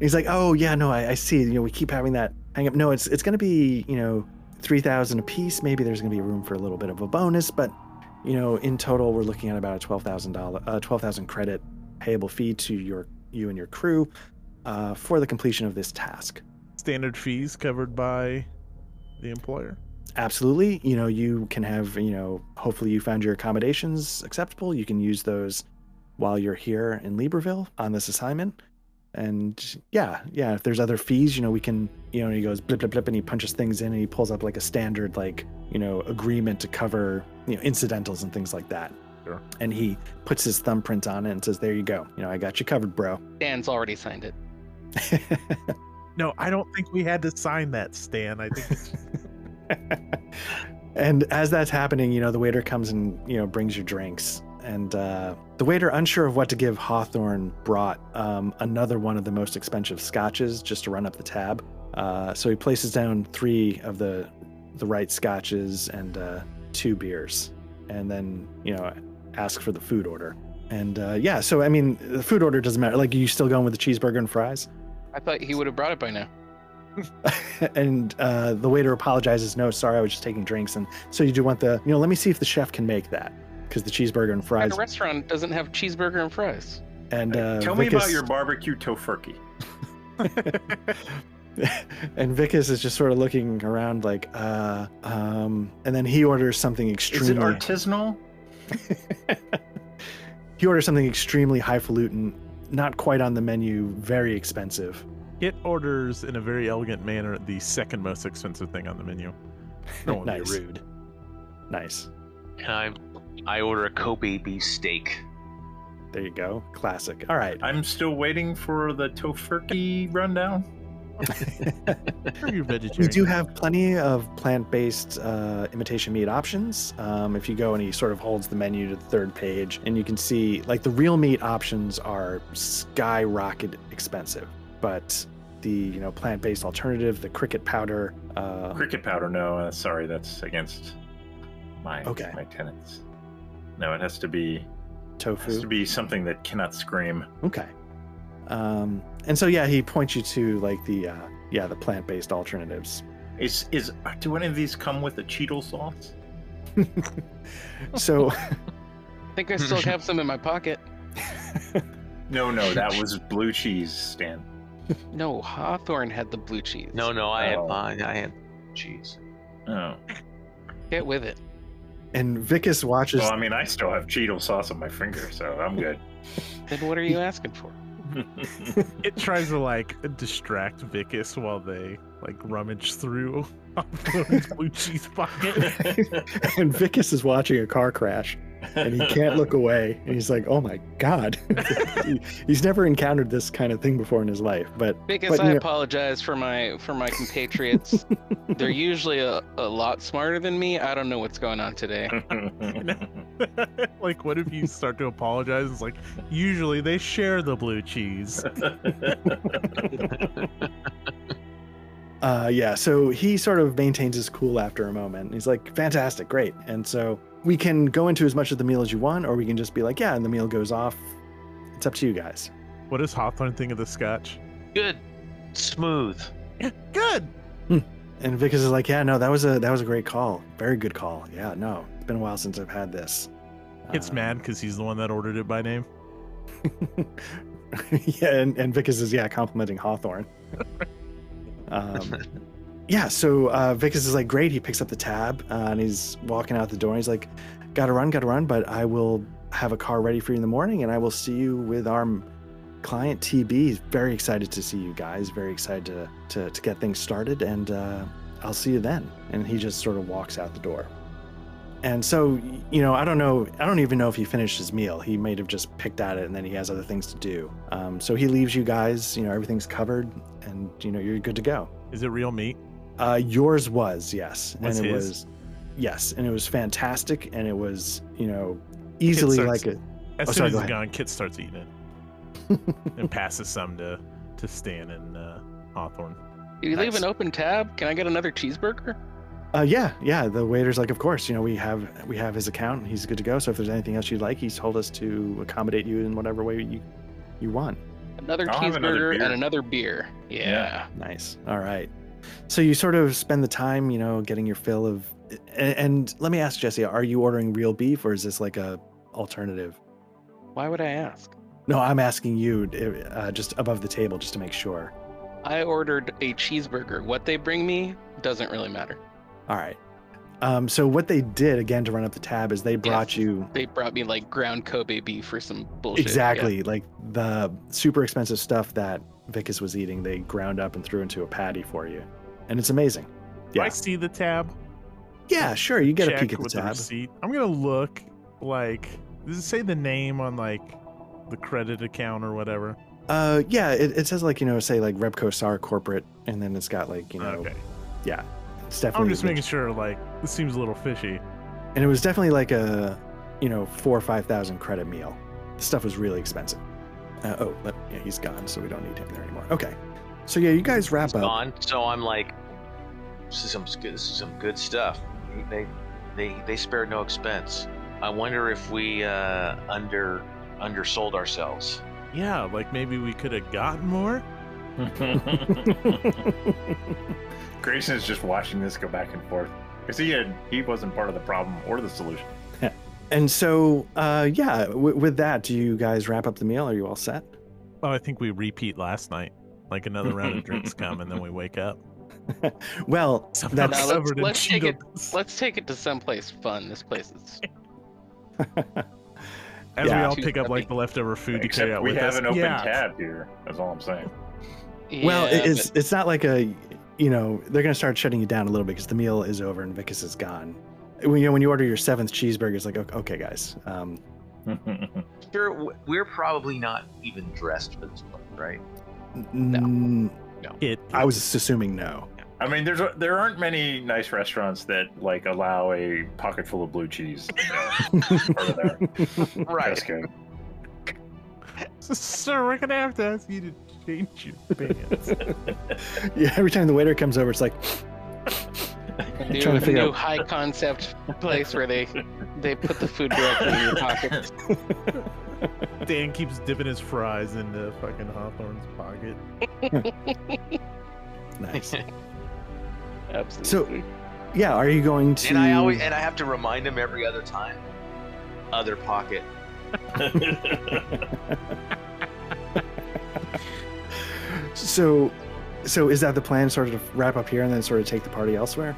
He's like, "Oh yeah, no, I, I see. You know, we keep having that hang up. No, it's it's going to be you know three thousand a piece. Maybe there's going to be room for a little bit of a bonus, but you know, in total, we're looking at about a twelve thousand dollar, uh, twelve thousand credit payable fee to your you and your crew uh, for the completion of this task. Standard fees covered by the employer. Absolutely. You know, you can have, you know, hopefully you found your accommodations acceptable. You can use those while you're here in Libreville on this assignment. And yeah, yeah, if there's other fees, you know, we can, you know, he goes blip, blip, blip, and he punches things in and he pulls up like a standard, like, you know, agreement to cover, you know, incidentals and things like that. Sure. And he puts his thumbprint on it and says, there you go. You know, I got you covered, bro. Dan's already signed it. No, I don't think we had to sign that, Stan. I think and as that's happening, you know, the waiter comes and, you know, brings your drinks. And uh, the waiter, unsure of what to give Hawthorne, brought um, another one of the most expensive scotches just to run up the tab. Uh, so he places down three of the the right scotches and uh, two beers, and then you know ask for the food order. And uh, yeah, so I mean, the food order doesn't matter. Like, are you still going with the cheeseburger and fries? I thought he would have brought it by now. and uh, the waiter apologizes. No, sorry, I was just taking drinks. And so you do want the, you know, let me see if the chef can make that because the cheeseburger and fries. The restaurant doesn't have cheeseburger and fries. And uh, Tell me about your barbecue tofurkey. and Vikas is just sort of looking around like, uh, um, and then he orders something Is extremely. it artisanal? he orders something extremely highfalutin, not quite on the menu, very expensive. It orders in a very elegant manner the second most expensive thing on the menu. No one Nice. be rude. Nice. And I, I order a Kobe beef steak. There you go. Classic. All right. I'm still waiting for the tofurkey rundown. Are you We do have plenty of plant-based uh, imitation meat options. Um, if you go and he sort of holds the menu to the third page, and you can see like the real meat options are skyrocket expensive, but the you know plant-based alternative, the cricket powder, uh, Cricket powder, no. Uh, sorry, that's against my Okay. my tenants. No, it has to be tofu. has to be something that cannot scream. Okay. Um, and so yeah, he points you to like the uh, yeah the plant-based alternatives. Is is do any of these come with a Cheeto sauce? so I think I still have some in my pocket. No, no, that was blue cheese, Stan. No, Hawthorne had the blue cheese. No, no, I had Oh. mine. I had cheese. Oh, Get with it. And Vikas watches. well, I mean, I still have Cheeto sauce on my finger, so I'm good. Then what are you asking for? It tries to like distract Vikas while they like rummage through blue cheese pocket. and Vikas is watching a car crash and he can't look away and he's like oh my god He- he's never encountered this kind of thing before in his life but Because But, I know- apologize for my for my compatriots. They're usually a, a lot smarter than me. I don't know what's going on today. like, what if you start to apologize? It's like usually they share the blue cheese. Uh yeah so he sort of maintains his cool after a moment he's like fantastic great and so we can go into as much of the meal as you want or we can just be like yeah and the meal goes off it's up to you guys What does Hawthorne think of the scotch? Good, smooth. Good. and Vikas is like yeah no that was a that was a great call very good call yeah no it's been a while since i've had this It's Uh, mad because he's the one that ordered it by name. yeah, and, and Vikas is yeah complimenting Hawthorne. um, yeah, so uh, Vikas is like great. He picks up the tab uh, and he's walking out the door. And he's like, "Gotta run, gotta run," but I will have a car ready for you in the morning, and I will see you with our client TB. He's very excited to see you guys. Very excited to to, to get things started, and uh, I'll see you then. And he just sort of walks out the door. And so, you know, I don't know. I don't even know if he finished his meal. He might have just picked at it, and then he has other things to do. Um, so he leaves you guys. You know, everything's covered, and you know you're good to go. Is it real meat? Uh, yours was yes, Was and it his? was yes, and it was fantastic, and it was you know easily starts- like a As Oh, soon sorry, as go it's ahead. gone, Kit starts eating it and passes some to to Stan and uh, Hawthorne. You leave an open tab. Can I get another cheeseburger? Uh, yeah, yeah. The waiter's like, of course, you know, we have we have his account. He's good to go. So if there's anything else you'd like, he's told us to accommodate you in whatever way you you want. Another I'll have another cheeseburger and another beer. Yeah. Yeah. Nice. All right. So you sort of spend the time, you know, getting your fill of. And, and let me ask Jesse, are you ordering real beef or is this like a alternative? Why would I ask? No, I'm asking you, uh, just above the table, just to make sure. I ordered a cheeseburger. What they bring me doesn't really matter. All right. Um, so what they did again to run up the tab is they brought you They brought me like ground Kobe beef or some bullshit. yeah. exactly like the super expensive stuff that Vikas was eating. They ground up and threw into a patty for you, and it's amazing. Yeah. I see the tab? Yeah, sure. You get a peek at the with tab. receipt. I'm gonna look like does it say the name on like the credit account or whatever? Uh, yeah, it, it says like you know, say like Repco Sar corporate, and then it's got like you know, okay. yeah, it's definitely. I'm just making sure. Like this seems a little fishy. and it was definitely like a, you know, four or five thousand credit meal. The stuff was really expensive. Uh, oh, let, yeah, he's gone, so we don't need him there anymore. Okay, so yeah, you guys wrap It's up. gone. So I'm like, this is some good. This is some good stuff. They they they spared no expense. I wonder if we uh, under undersold ourselves. Yeah, like maybe we could have gotten more. Grayson is just watching this go back and forth because he had he wasn't part of the problem or the solution. And so, uh, yeah, w- with that, do you guys wrap up the meal? Are you all set? Oh, I think we repeat last night. Like another round of drinks come and then we wake up. Well, Somehow that's Now, let's- let's take it- Cheetos. Let's take it to someplace fun. This place is As we all pick up like the leftover food to carry out we with have us. an open yeah. tab here. That's all I'm saying. well, Yeah, it- it's it's not like a you know they're gonna start shutting you down a little bit because the meal is over and Vikas is gone. When you know when you order your seventh cheeseburger, it's like okay, okay guys, um, Sure, we're probably not even dressed for this place, right? No. N- no. It, I was assuming no. I mean, there's a, there aren't many nice restaurants that like allow a pocket full of blue cheese. You know, over there. That's good. Sir, we're gonna have to ask you to change your pants. yeah, every time the waiter comes over, it's like a new, trying to figure new out- high concept place where they they put the food directly in your pocket. Dan keeps dipping his fries into fucking Hawthorne's pocket. nice. Absolutely. So, yeah, are you going to? And I always and I have to remind him every other time. Other pocket. So, so is that the plan? Sort of wrap up here and then sort of take the party elsewhere?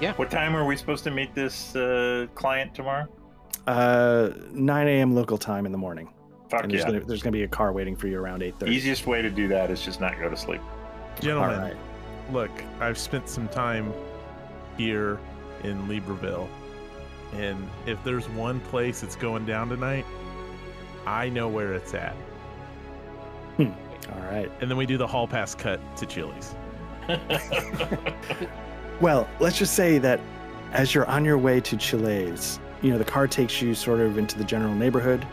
Yeah. What time are we supposed to meet this uh, client tomorrow? Uh, 9 a.m. local time in the morning. Fuck and there's, yeah. gonna, there's gonna be a car waiting for you around 8:30. Easiest way to do that is just not go to sleep. Gentlemen, right. look, I've spent some time here in Libreville, and if there's one place that's going down tonight, I know where it's at. All right. And then we do the hall pass cut to Chili's. Well, let's just say that as you're on your way to Chili's, you know, the car takes you sort of into the general neighborhood.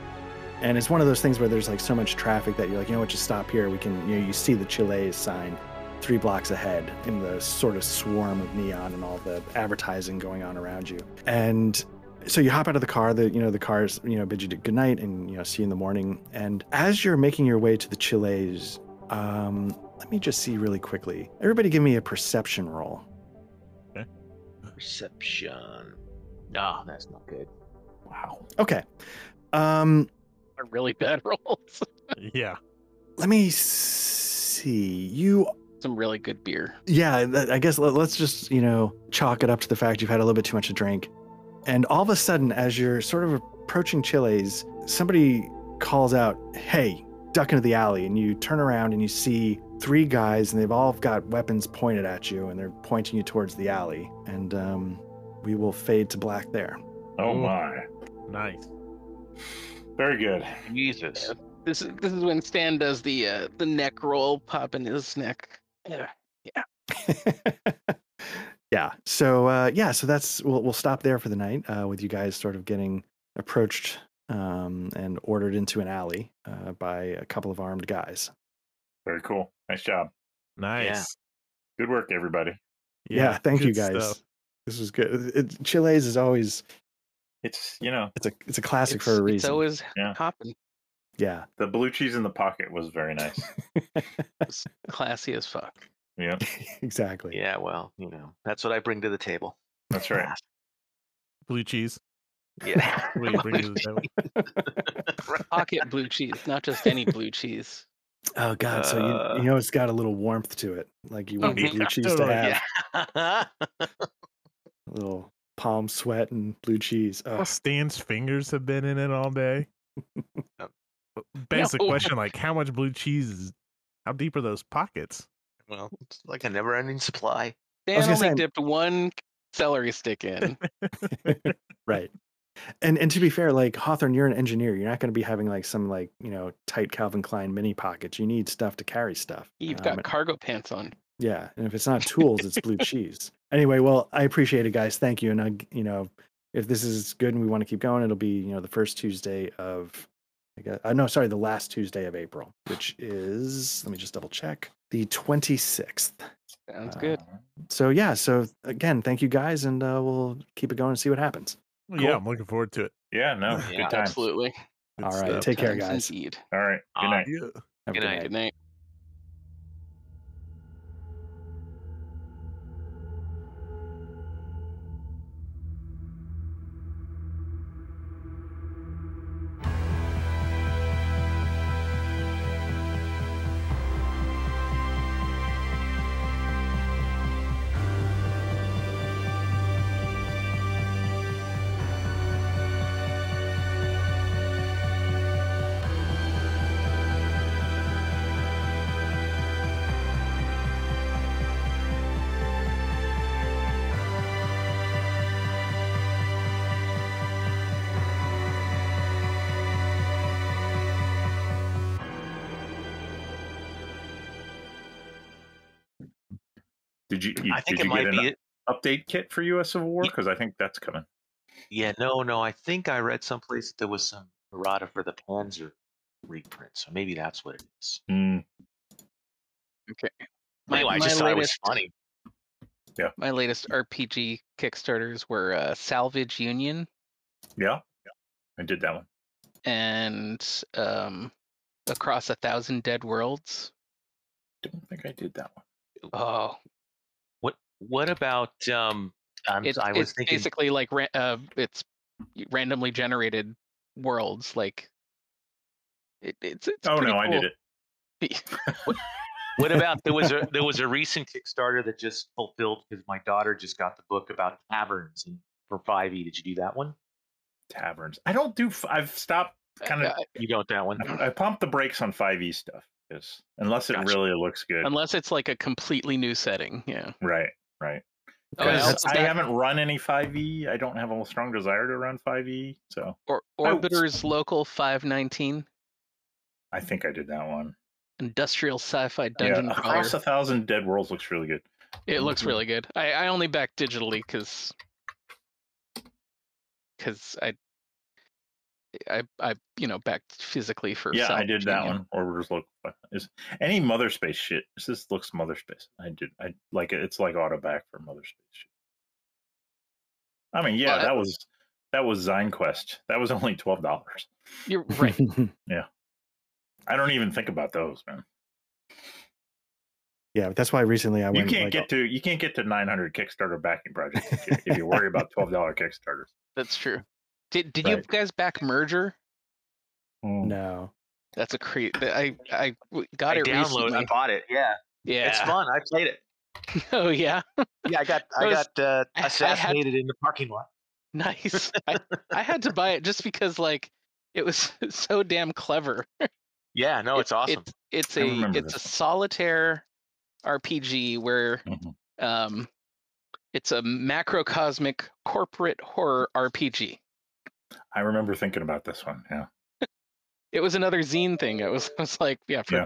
And it's one of those things where there's like so much traffic that you're like, you know what, just stop here. We can, you know, you see the Chili's sign three blocks ahead in the sort of swarm of neon and all the advertising going on around you. And so you hop out of the car, the, you know, the cars, you know, bid you good night and, you know, see you in the morning. And as you're making your way to the Chili's, um, let me just see really quickly. Everybody give me a perception roll. Perception. No, that's not good. wow. Okay. Um, Are really bad rolls. Yeah. let me see. You, Some really good beer. yeah, I guess let, let's just, you know, chalk it up to the fact you've had a little bit too much to drink. And all of a sudden, as you're sort of approaching Chili's, somebody calls out, Hey, duck into the alley. And you turn around and you see three guys, and they've all got weapons pointed at you, and they're pointing you towards the alley. And um, we will fade to black there. Oh my. Nice. Very good. Jesus. This is this is when Stan does the uh, the neck roll, pop in his neck. Yeah. yeah. So uh, yeah. So that's we'll we'll stop there for the night uh, with you guys sort of getting approached um, and ordered into an alley uh, by a couple of armed guys. Very cool. Nice job. Nice. Good work, everybody. Yeah. thank you guys. stuff. This was good. It, Chili's is always It's you know it's a it's a classic It's, for a reason. it's always Yeah. hopping. Yeah. the blue cheese in the pocket was very nice. It's classy as fuck. Yeah, exactly. Yeah, well, you know, that's what I bring to the table. that's right. Blue cheese. Yeah. What do you bring to the table? Pocket blue cheese, not just any blue cheese. Oh God. So Uh, you, you know it's got a little warmth to it, like you want Mhm. blue cheese to have. yeah. A little palm sweat and blue cheese. Oh, Well, Stan's fingers have been in it all day. Basic No. question, like, how much blue cheese is? How deep are those pockets? Well, it's like a never-ending supply. was Dan only say- dipped one celery stick in. right and and to be fair like hawthorne you're an engineer you're not going to be having like some like you know tight calvin klein mini pockets you need stuff to carry stuff You've Um, got cargo pants on. yeah and if it's not tools it's blue cheese anyway well i appreciate it guys thank you and i you know if this is good and we want to keep going it'll be you know the first tuesday of I guess, uh, no sorry the last tuesday of april which is let me just double check the 26th Sounds good. Uh, so yeah so again thank you guys and uh, we'll keep it going and see what happens Well, Yeah, I'm looking forward to it. yeah, no, Yeah, good times. Absolutely. Good All right, stuff. take care, guys. Indeed. All right. Good Uh, night. Yeah. Have Good good night. night. Good night. Did you? you I think did it you get might an be it. update kit for U.S. Civil War? Ye- Because I think that's coming. Yeah, no, no. I think I read someplace that there was some errata for the Panzer reprint, so maybe that's what it is. Hmm. Okay. My, Anyway, I just thought it was funny. Yeah. my latest RPG Kickstarters were uh, Salvage Union yeah, I did that one. and um, Across a Thousand Dead Worlds. Don't think I did that one. Oh, What What about? Um, I'm, it's, I was it's thinking. basically like ra- uh, it's randomly generated worlds. Like it, it's, it's oh pretty no, I did cool. it. What about there was a there was a recent Kickstarter that just fulfilled because my daughter just got the book about taverns and for five E. Did you do that one? Taverns. I don't do. I've stopped. Kind of. Uh, You don't that one? I, I pumped the brakes on 5e stuff. Yes, unless it Gotcha. really looks good. unless it's like a completely new setting. Yeah. right. Right. Oh, yeah, that's- I haven't run any 5e. I don't have a strong desire to run 5e. So Or I was- Orbiter's Local 519, I think I did that one. Industrial Sci-Fi Dungeon yeah, Crawler. Across a Thousand Dead Worlds looks really good. It looks Mhm. really good. I, I only back digitally because because I I I you know backed physically for yeah, I did that Union. one. Orbiters look uh, is any Mothership shit. This looks Mothership. I did. I like it. It's like auto back for Mothership shit. I mean, yeah, Well, I- that was that was Zine Quest. That was only twelve dollars. You're right. Yeah, I don't even think about those, man. yeah, that's why recently I You went. can't like, get to you can't get to nine hundred Kickstarter backing projects if you, if you worry about twelve dollar Kickstarters. That's true. Did did you guys back Merger? No. That's a cre I I w- got I got it downloaded. recently. I bought it. Yeah, yeah. it's fun. I played it. oh yeah. Yeah, I got I I was- got uh, I- I had- assassinated in the parking lot. Nice. I, I had to buy it just because like it was so damn clever. Yeah, no, It- it's awesome. It's, it's I a remember it's a solitaire RPG where Mhm. um it's a macrocosmic corporate horror RPG. I remember thinking about this one. Yeah. It was another zine thing. It was it was like yeah, for Yeah.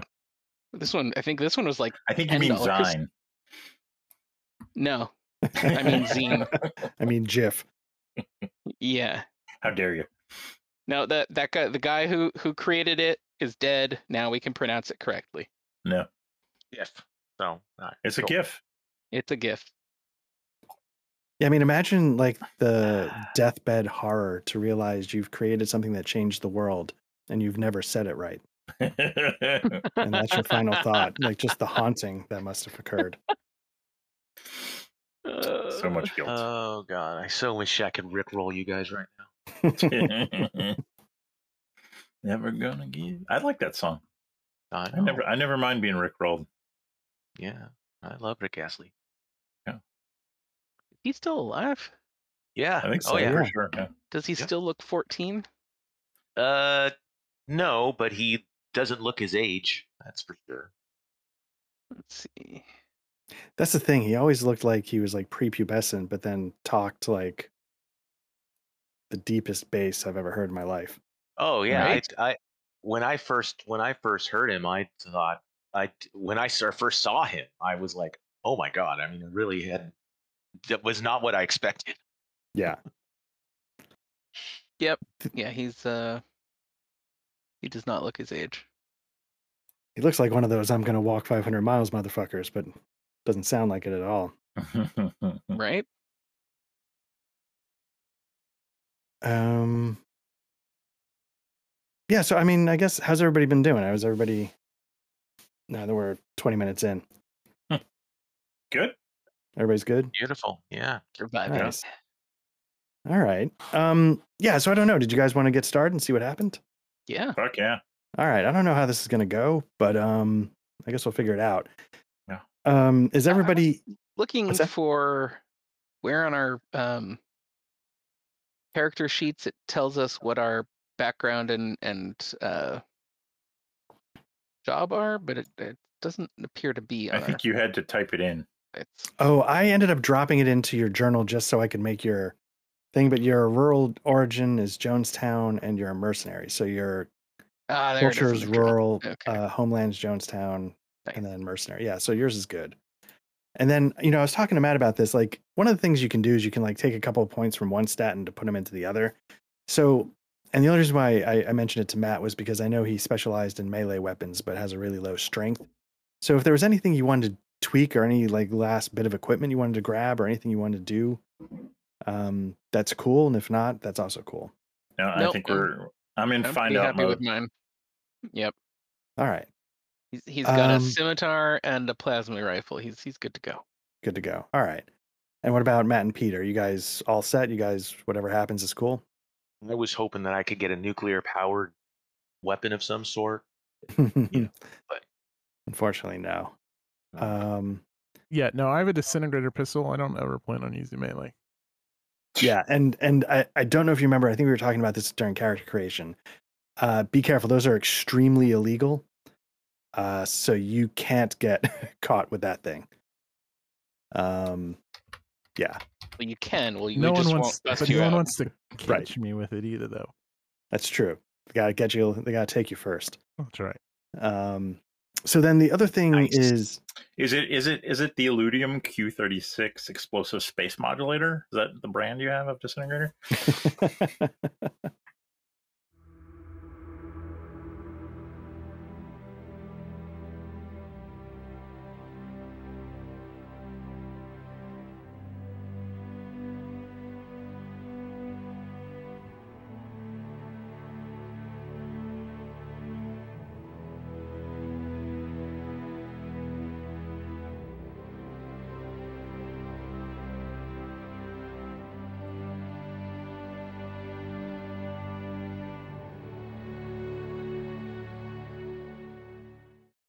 this one I think this one was like I think you mean $10. Zine. no. I mean zine. I mean, GIF. Yeah. How dare you? No, that that guy the guy who who created it is dead. Now we can pronounce it correctly. No, If so, all right, it's a cool. GIF. It's a gift. Yeah, I mean, imagine like the deathbed horror to realize you've created something that changed the world and you've never said it right. And that's your final thought. Like just the haunting that must have occurred. so much uh, guilt. Oh god, I so wish I could rickroll you guys right now. never gonna give. I like that song. I, I never, I never mind being rickrolled. Yeah, I love Rick Astley. He's still alive. Yeah, I think so Oh yeah. for sure. Yeah. Does he Yeah. still look 14? Uh, no, but he doesn't look his age. That's for sure. Let's see. That's the thing. He always looked like he was like prepubescent, but then talked like the deepest bass I've ever heard in my life. Oh yeah, Right. I, I when I first when I first heard him, I thought I when I first saw him, I was like, oh my god. I mean, it really had that was not what I expected. Yeah. Yep. Yeah, he's uh he does not look his age. He looks like one of those I'm going to walk 500 miles motherfuckers, but doesn't sound like it at all. Right? Um Yeah, so I mean, I guess how's everybody been doing? How's everybody now that we're 20 minutes in? Good. Everybody's good? Beautiful. Yeah. Surviving. Nice. All right. Um yeah, so I don't know. Did you guys want to get started and see what happened? Yeah. Fuck yeah. All right. I don't know how this is going to go, but um I guess we'll figure it out. Yeah. Um is everybody Looking for where on our um character sheets it tells us what our background and and uh job are, but it, it doesn't appear to be on I think you had to type it in. Sites. Oh, I ended up dropping it into your journal just so I could make your thing, but your rural origin is Jonestown and you're a mercenary. So your Ah, there it is in culture is rural, Okay. uh, homeland's Jonestown, Nice. and then mercenary. Yeah, so yours is good. And then, you know, I was talking to Matt about this. Like, one of the things you can do is you can like take a couple of points from one stat and to put them into the other. So, and the only reason why I, I mentioned it to Matt was because I know he specialized in melee weapons, but has a really low strength. So, if there was anything you wanted to tweak or any like last bit of equipment you wanted to grab or anything you wanted to do, um, that's cool. And if not, that's also cool. No, I Nope, think we're. I'm in I'm find out mode. with mine. Yep. All right, He's, he's got Um, a scimitar and a plasma rifle. He's he's good to go. good to go. All right. And what about Matt and Peter? You guys all set? You guys, whatever happens is cool. I was hoping that I could get a nuclear powered weapon of some sort. you know, but- Unfortunately, no. Um, Yeah, no, I have a disintegrator pistol. I don't ever plan on using melee. yeah, and and I, I don't know if you remember. I think we were talking about this during character creation. Uh, be careful; those are extremely illegal. Uh, so you can't get caught with that thing. Um, yeah, Well, you can. Well, you no one just wants, won't but you no one out. wants to Right. catch me with it either, though. that's true. They gotta get you. They gotta take you first. That's right. Um, so then the other thing Nice. is Is it is it is it the Illudium Q36 explosive space modulator? Is that the brand you have of disintegrator?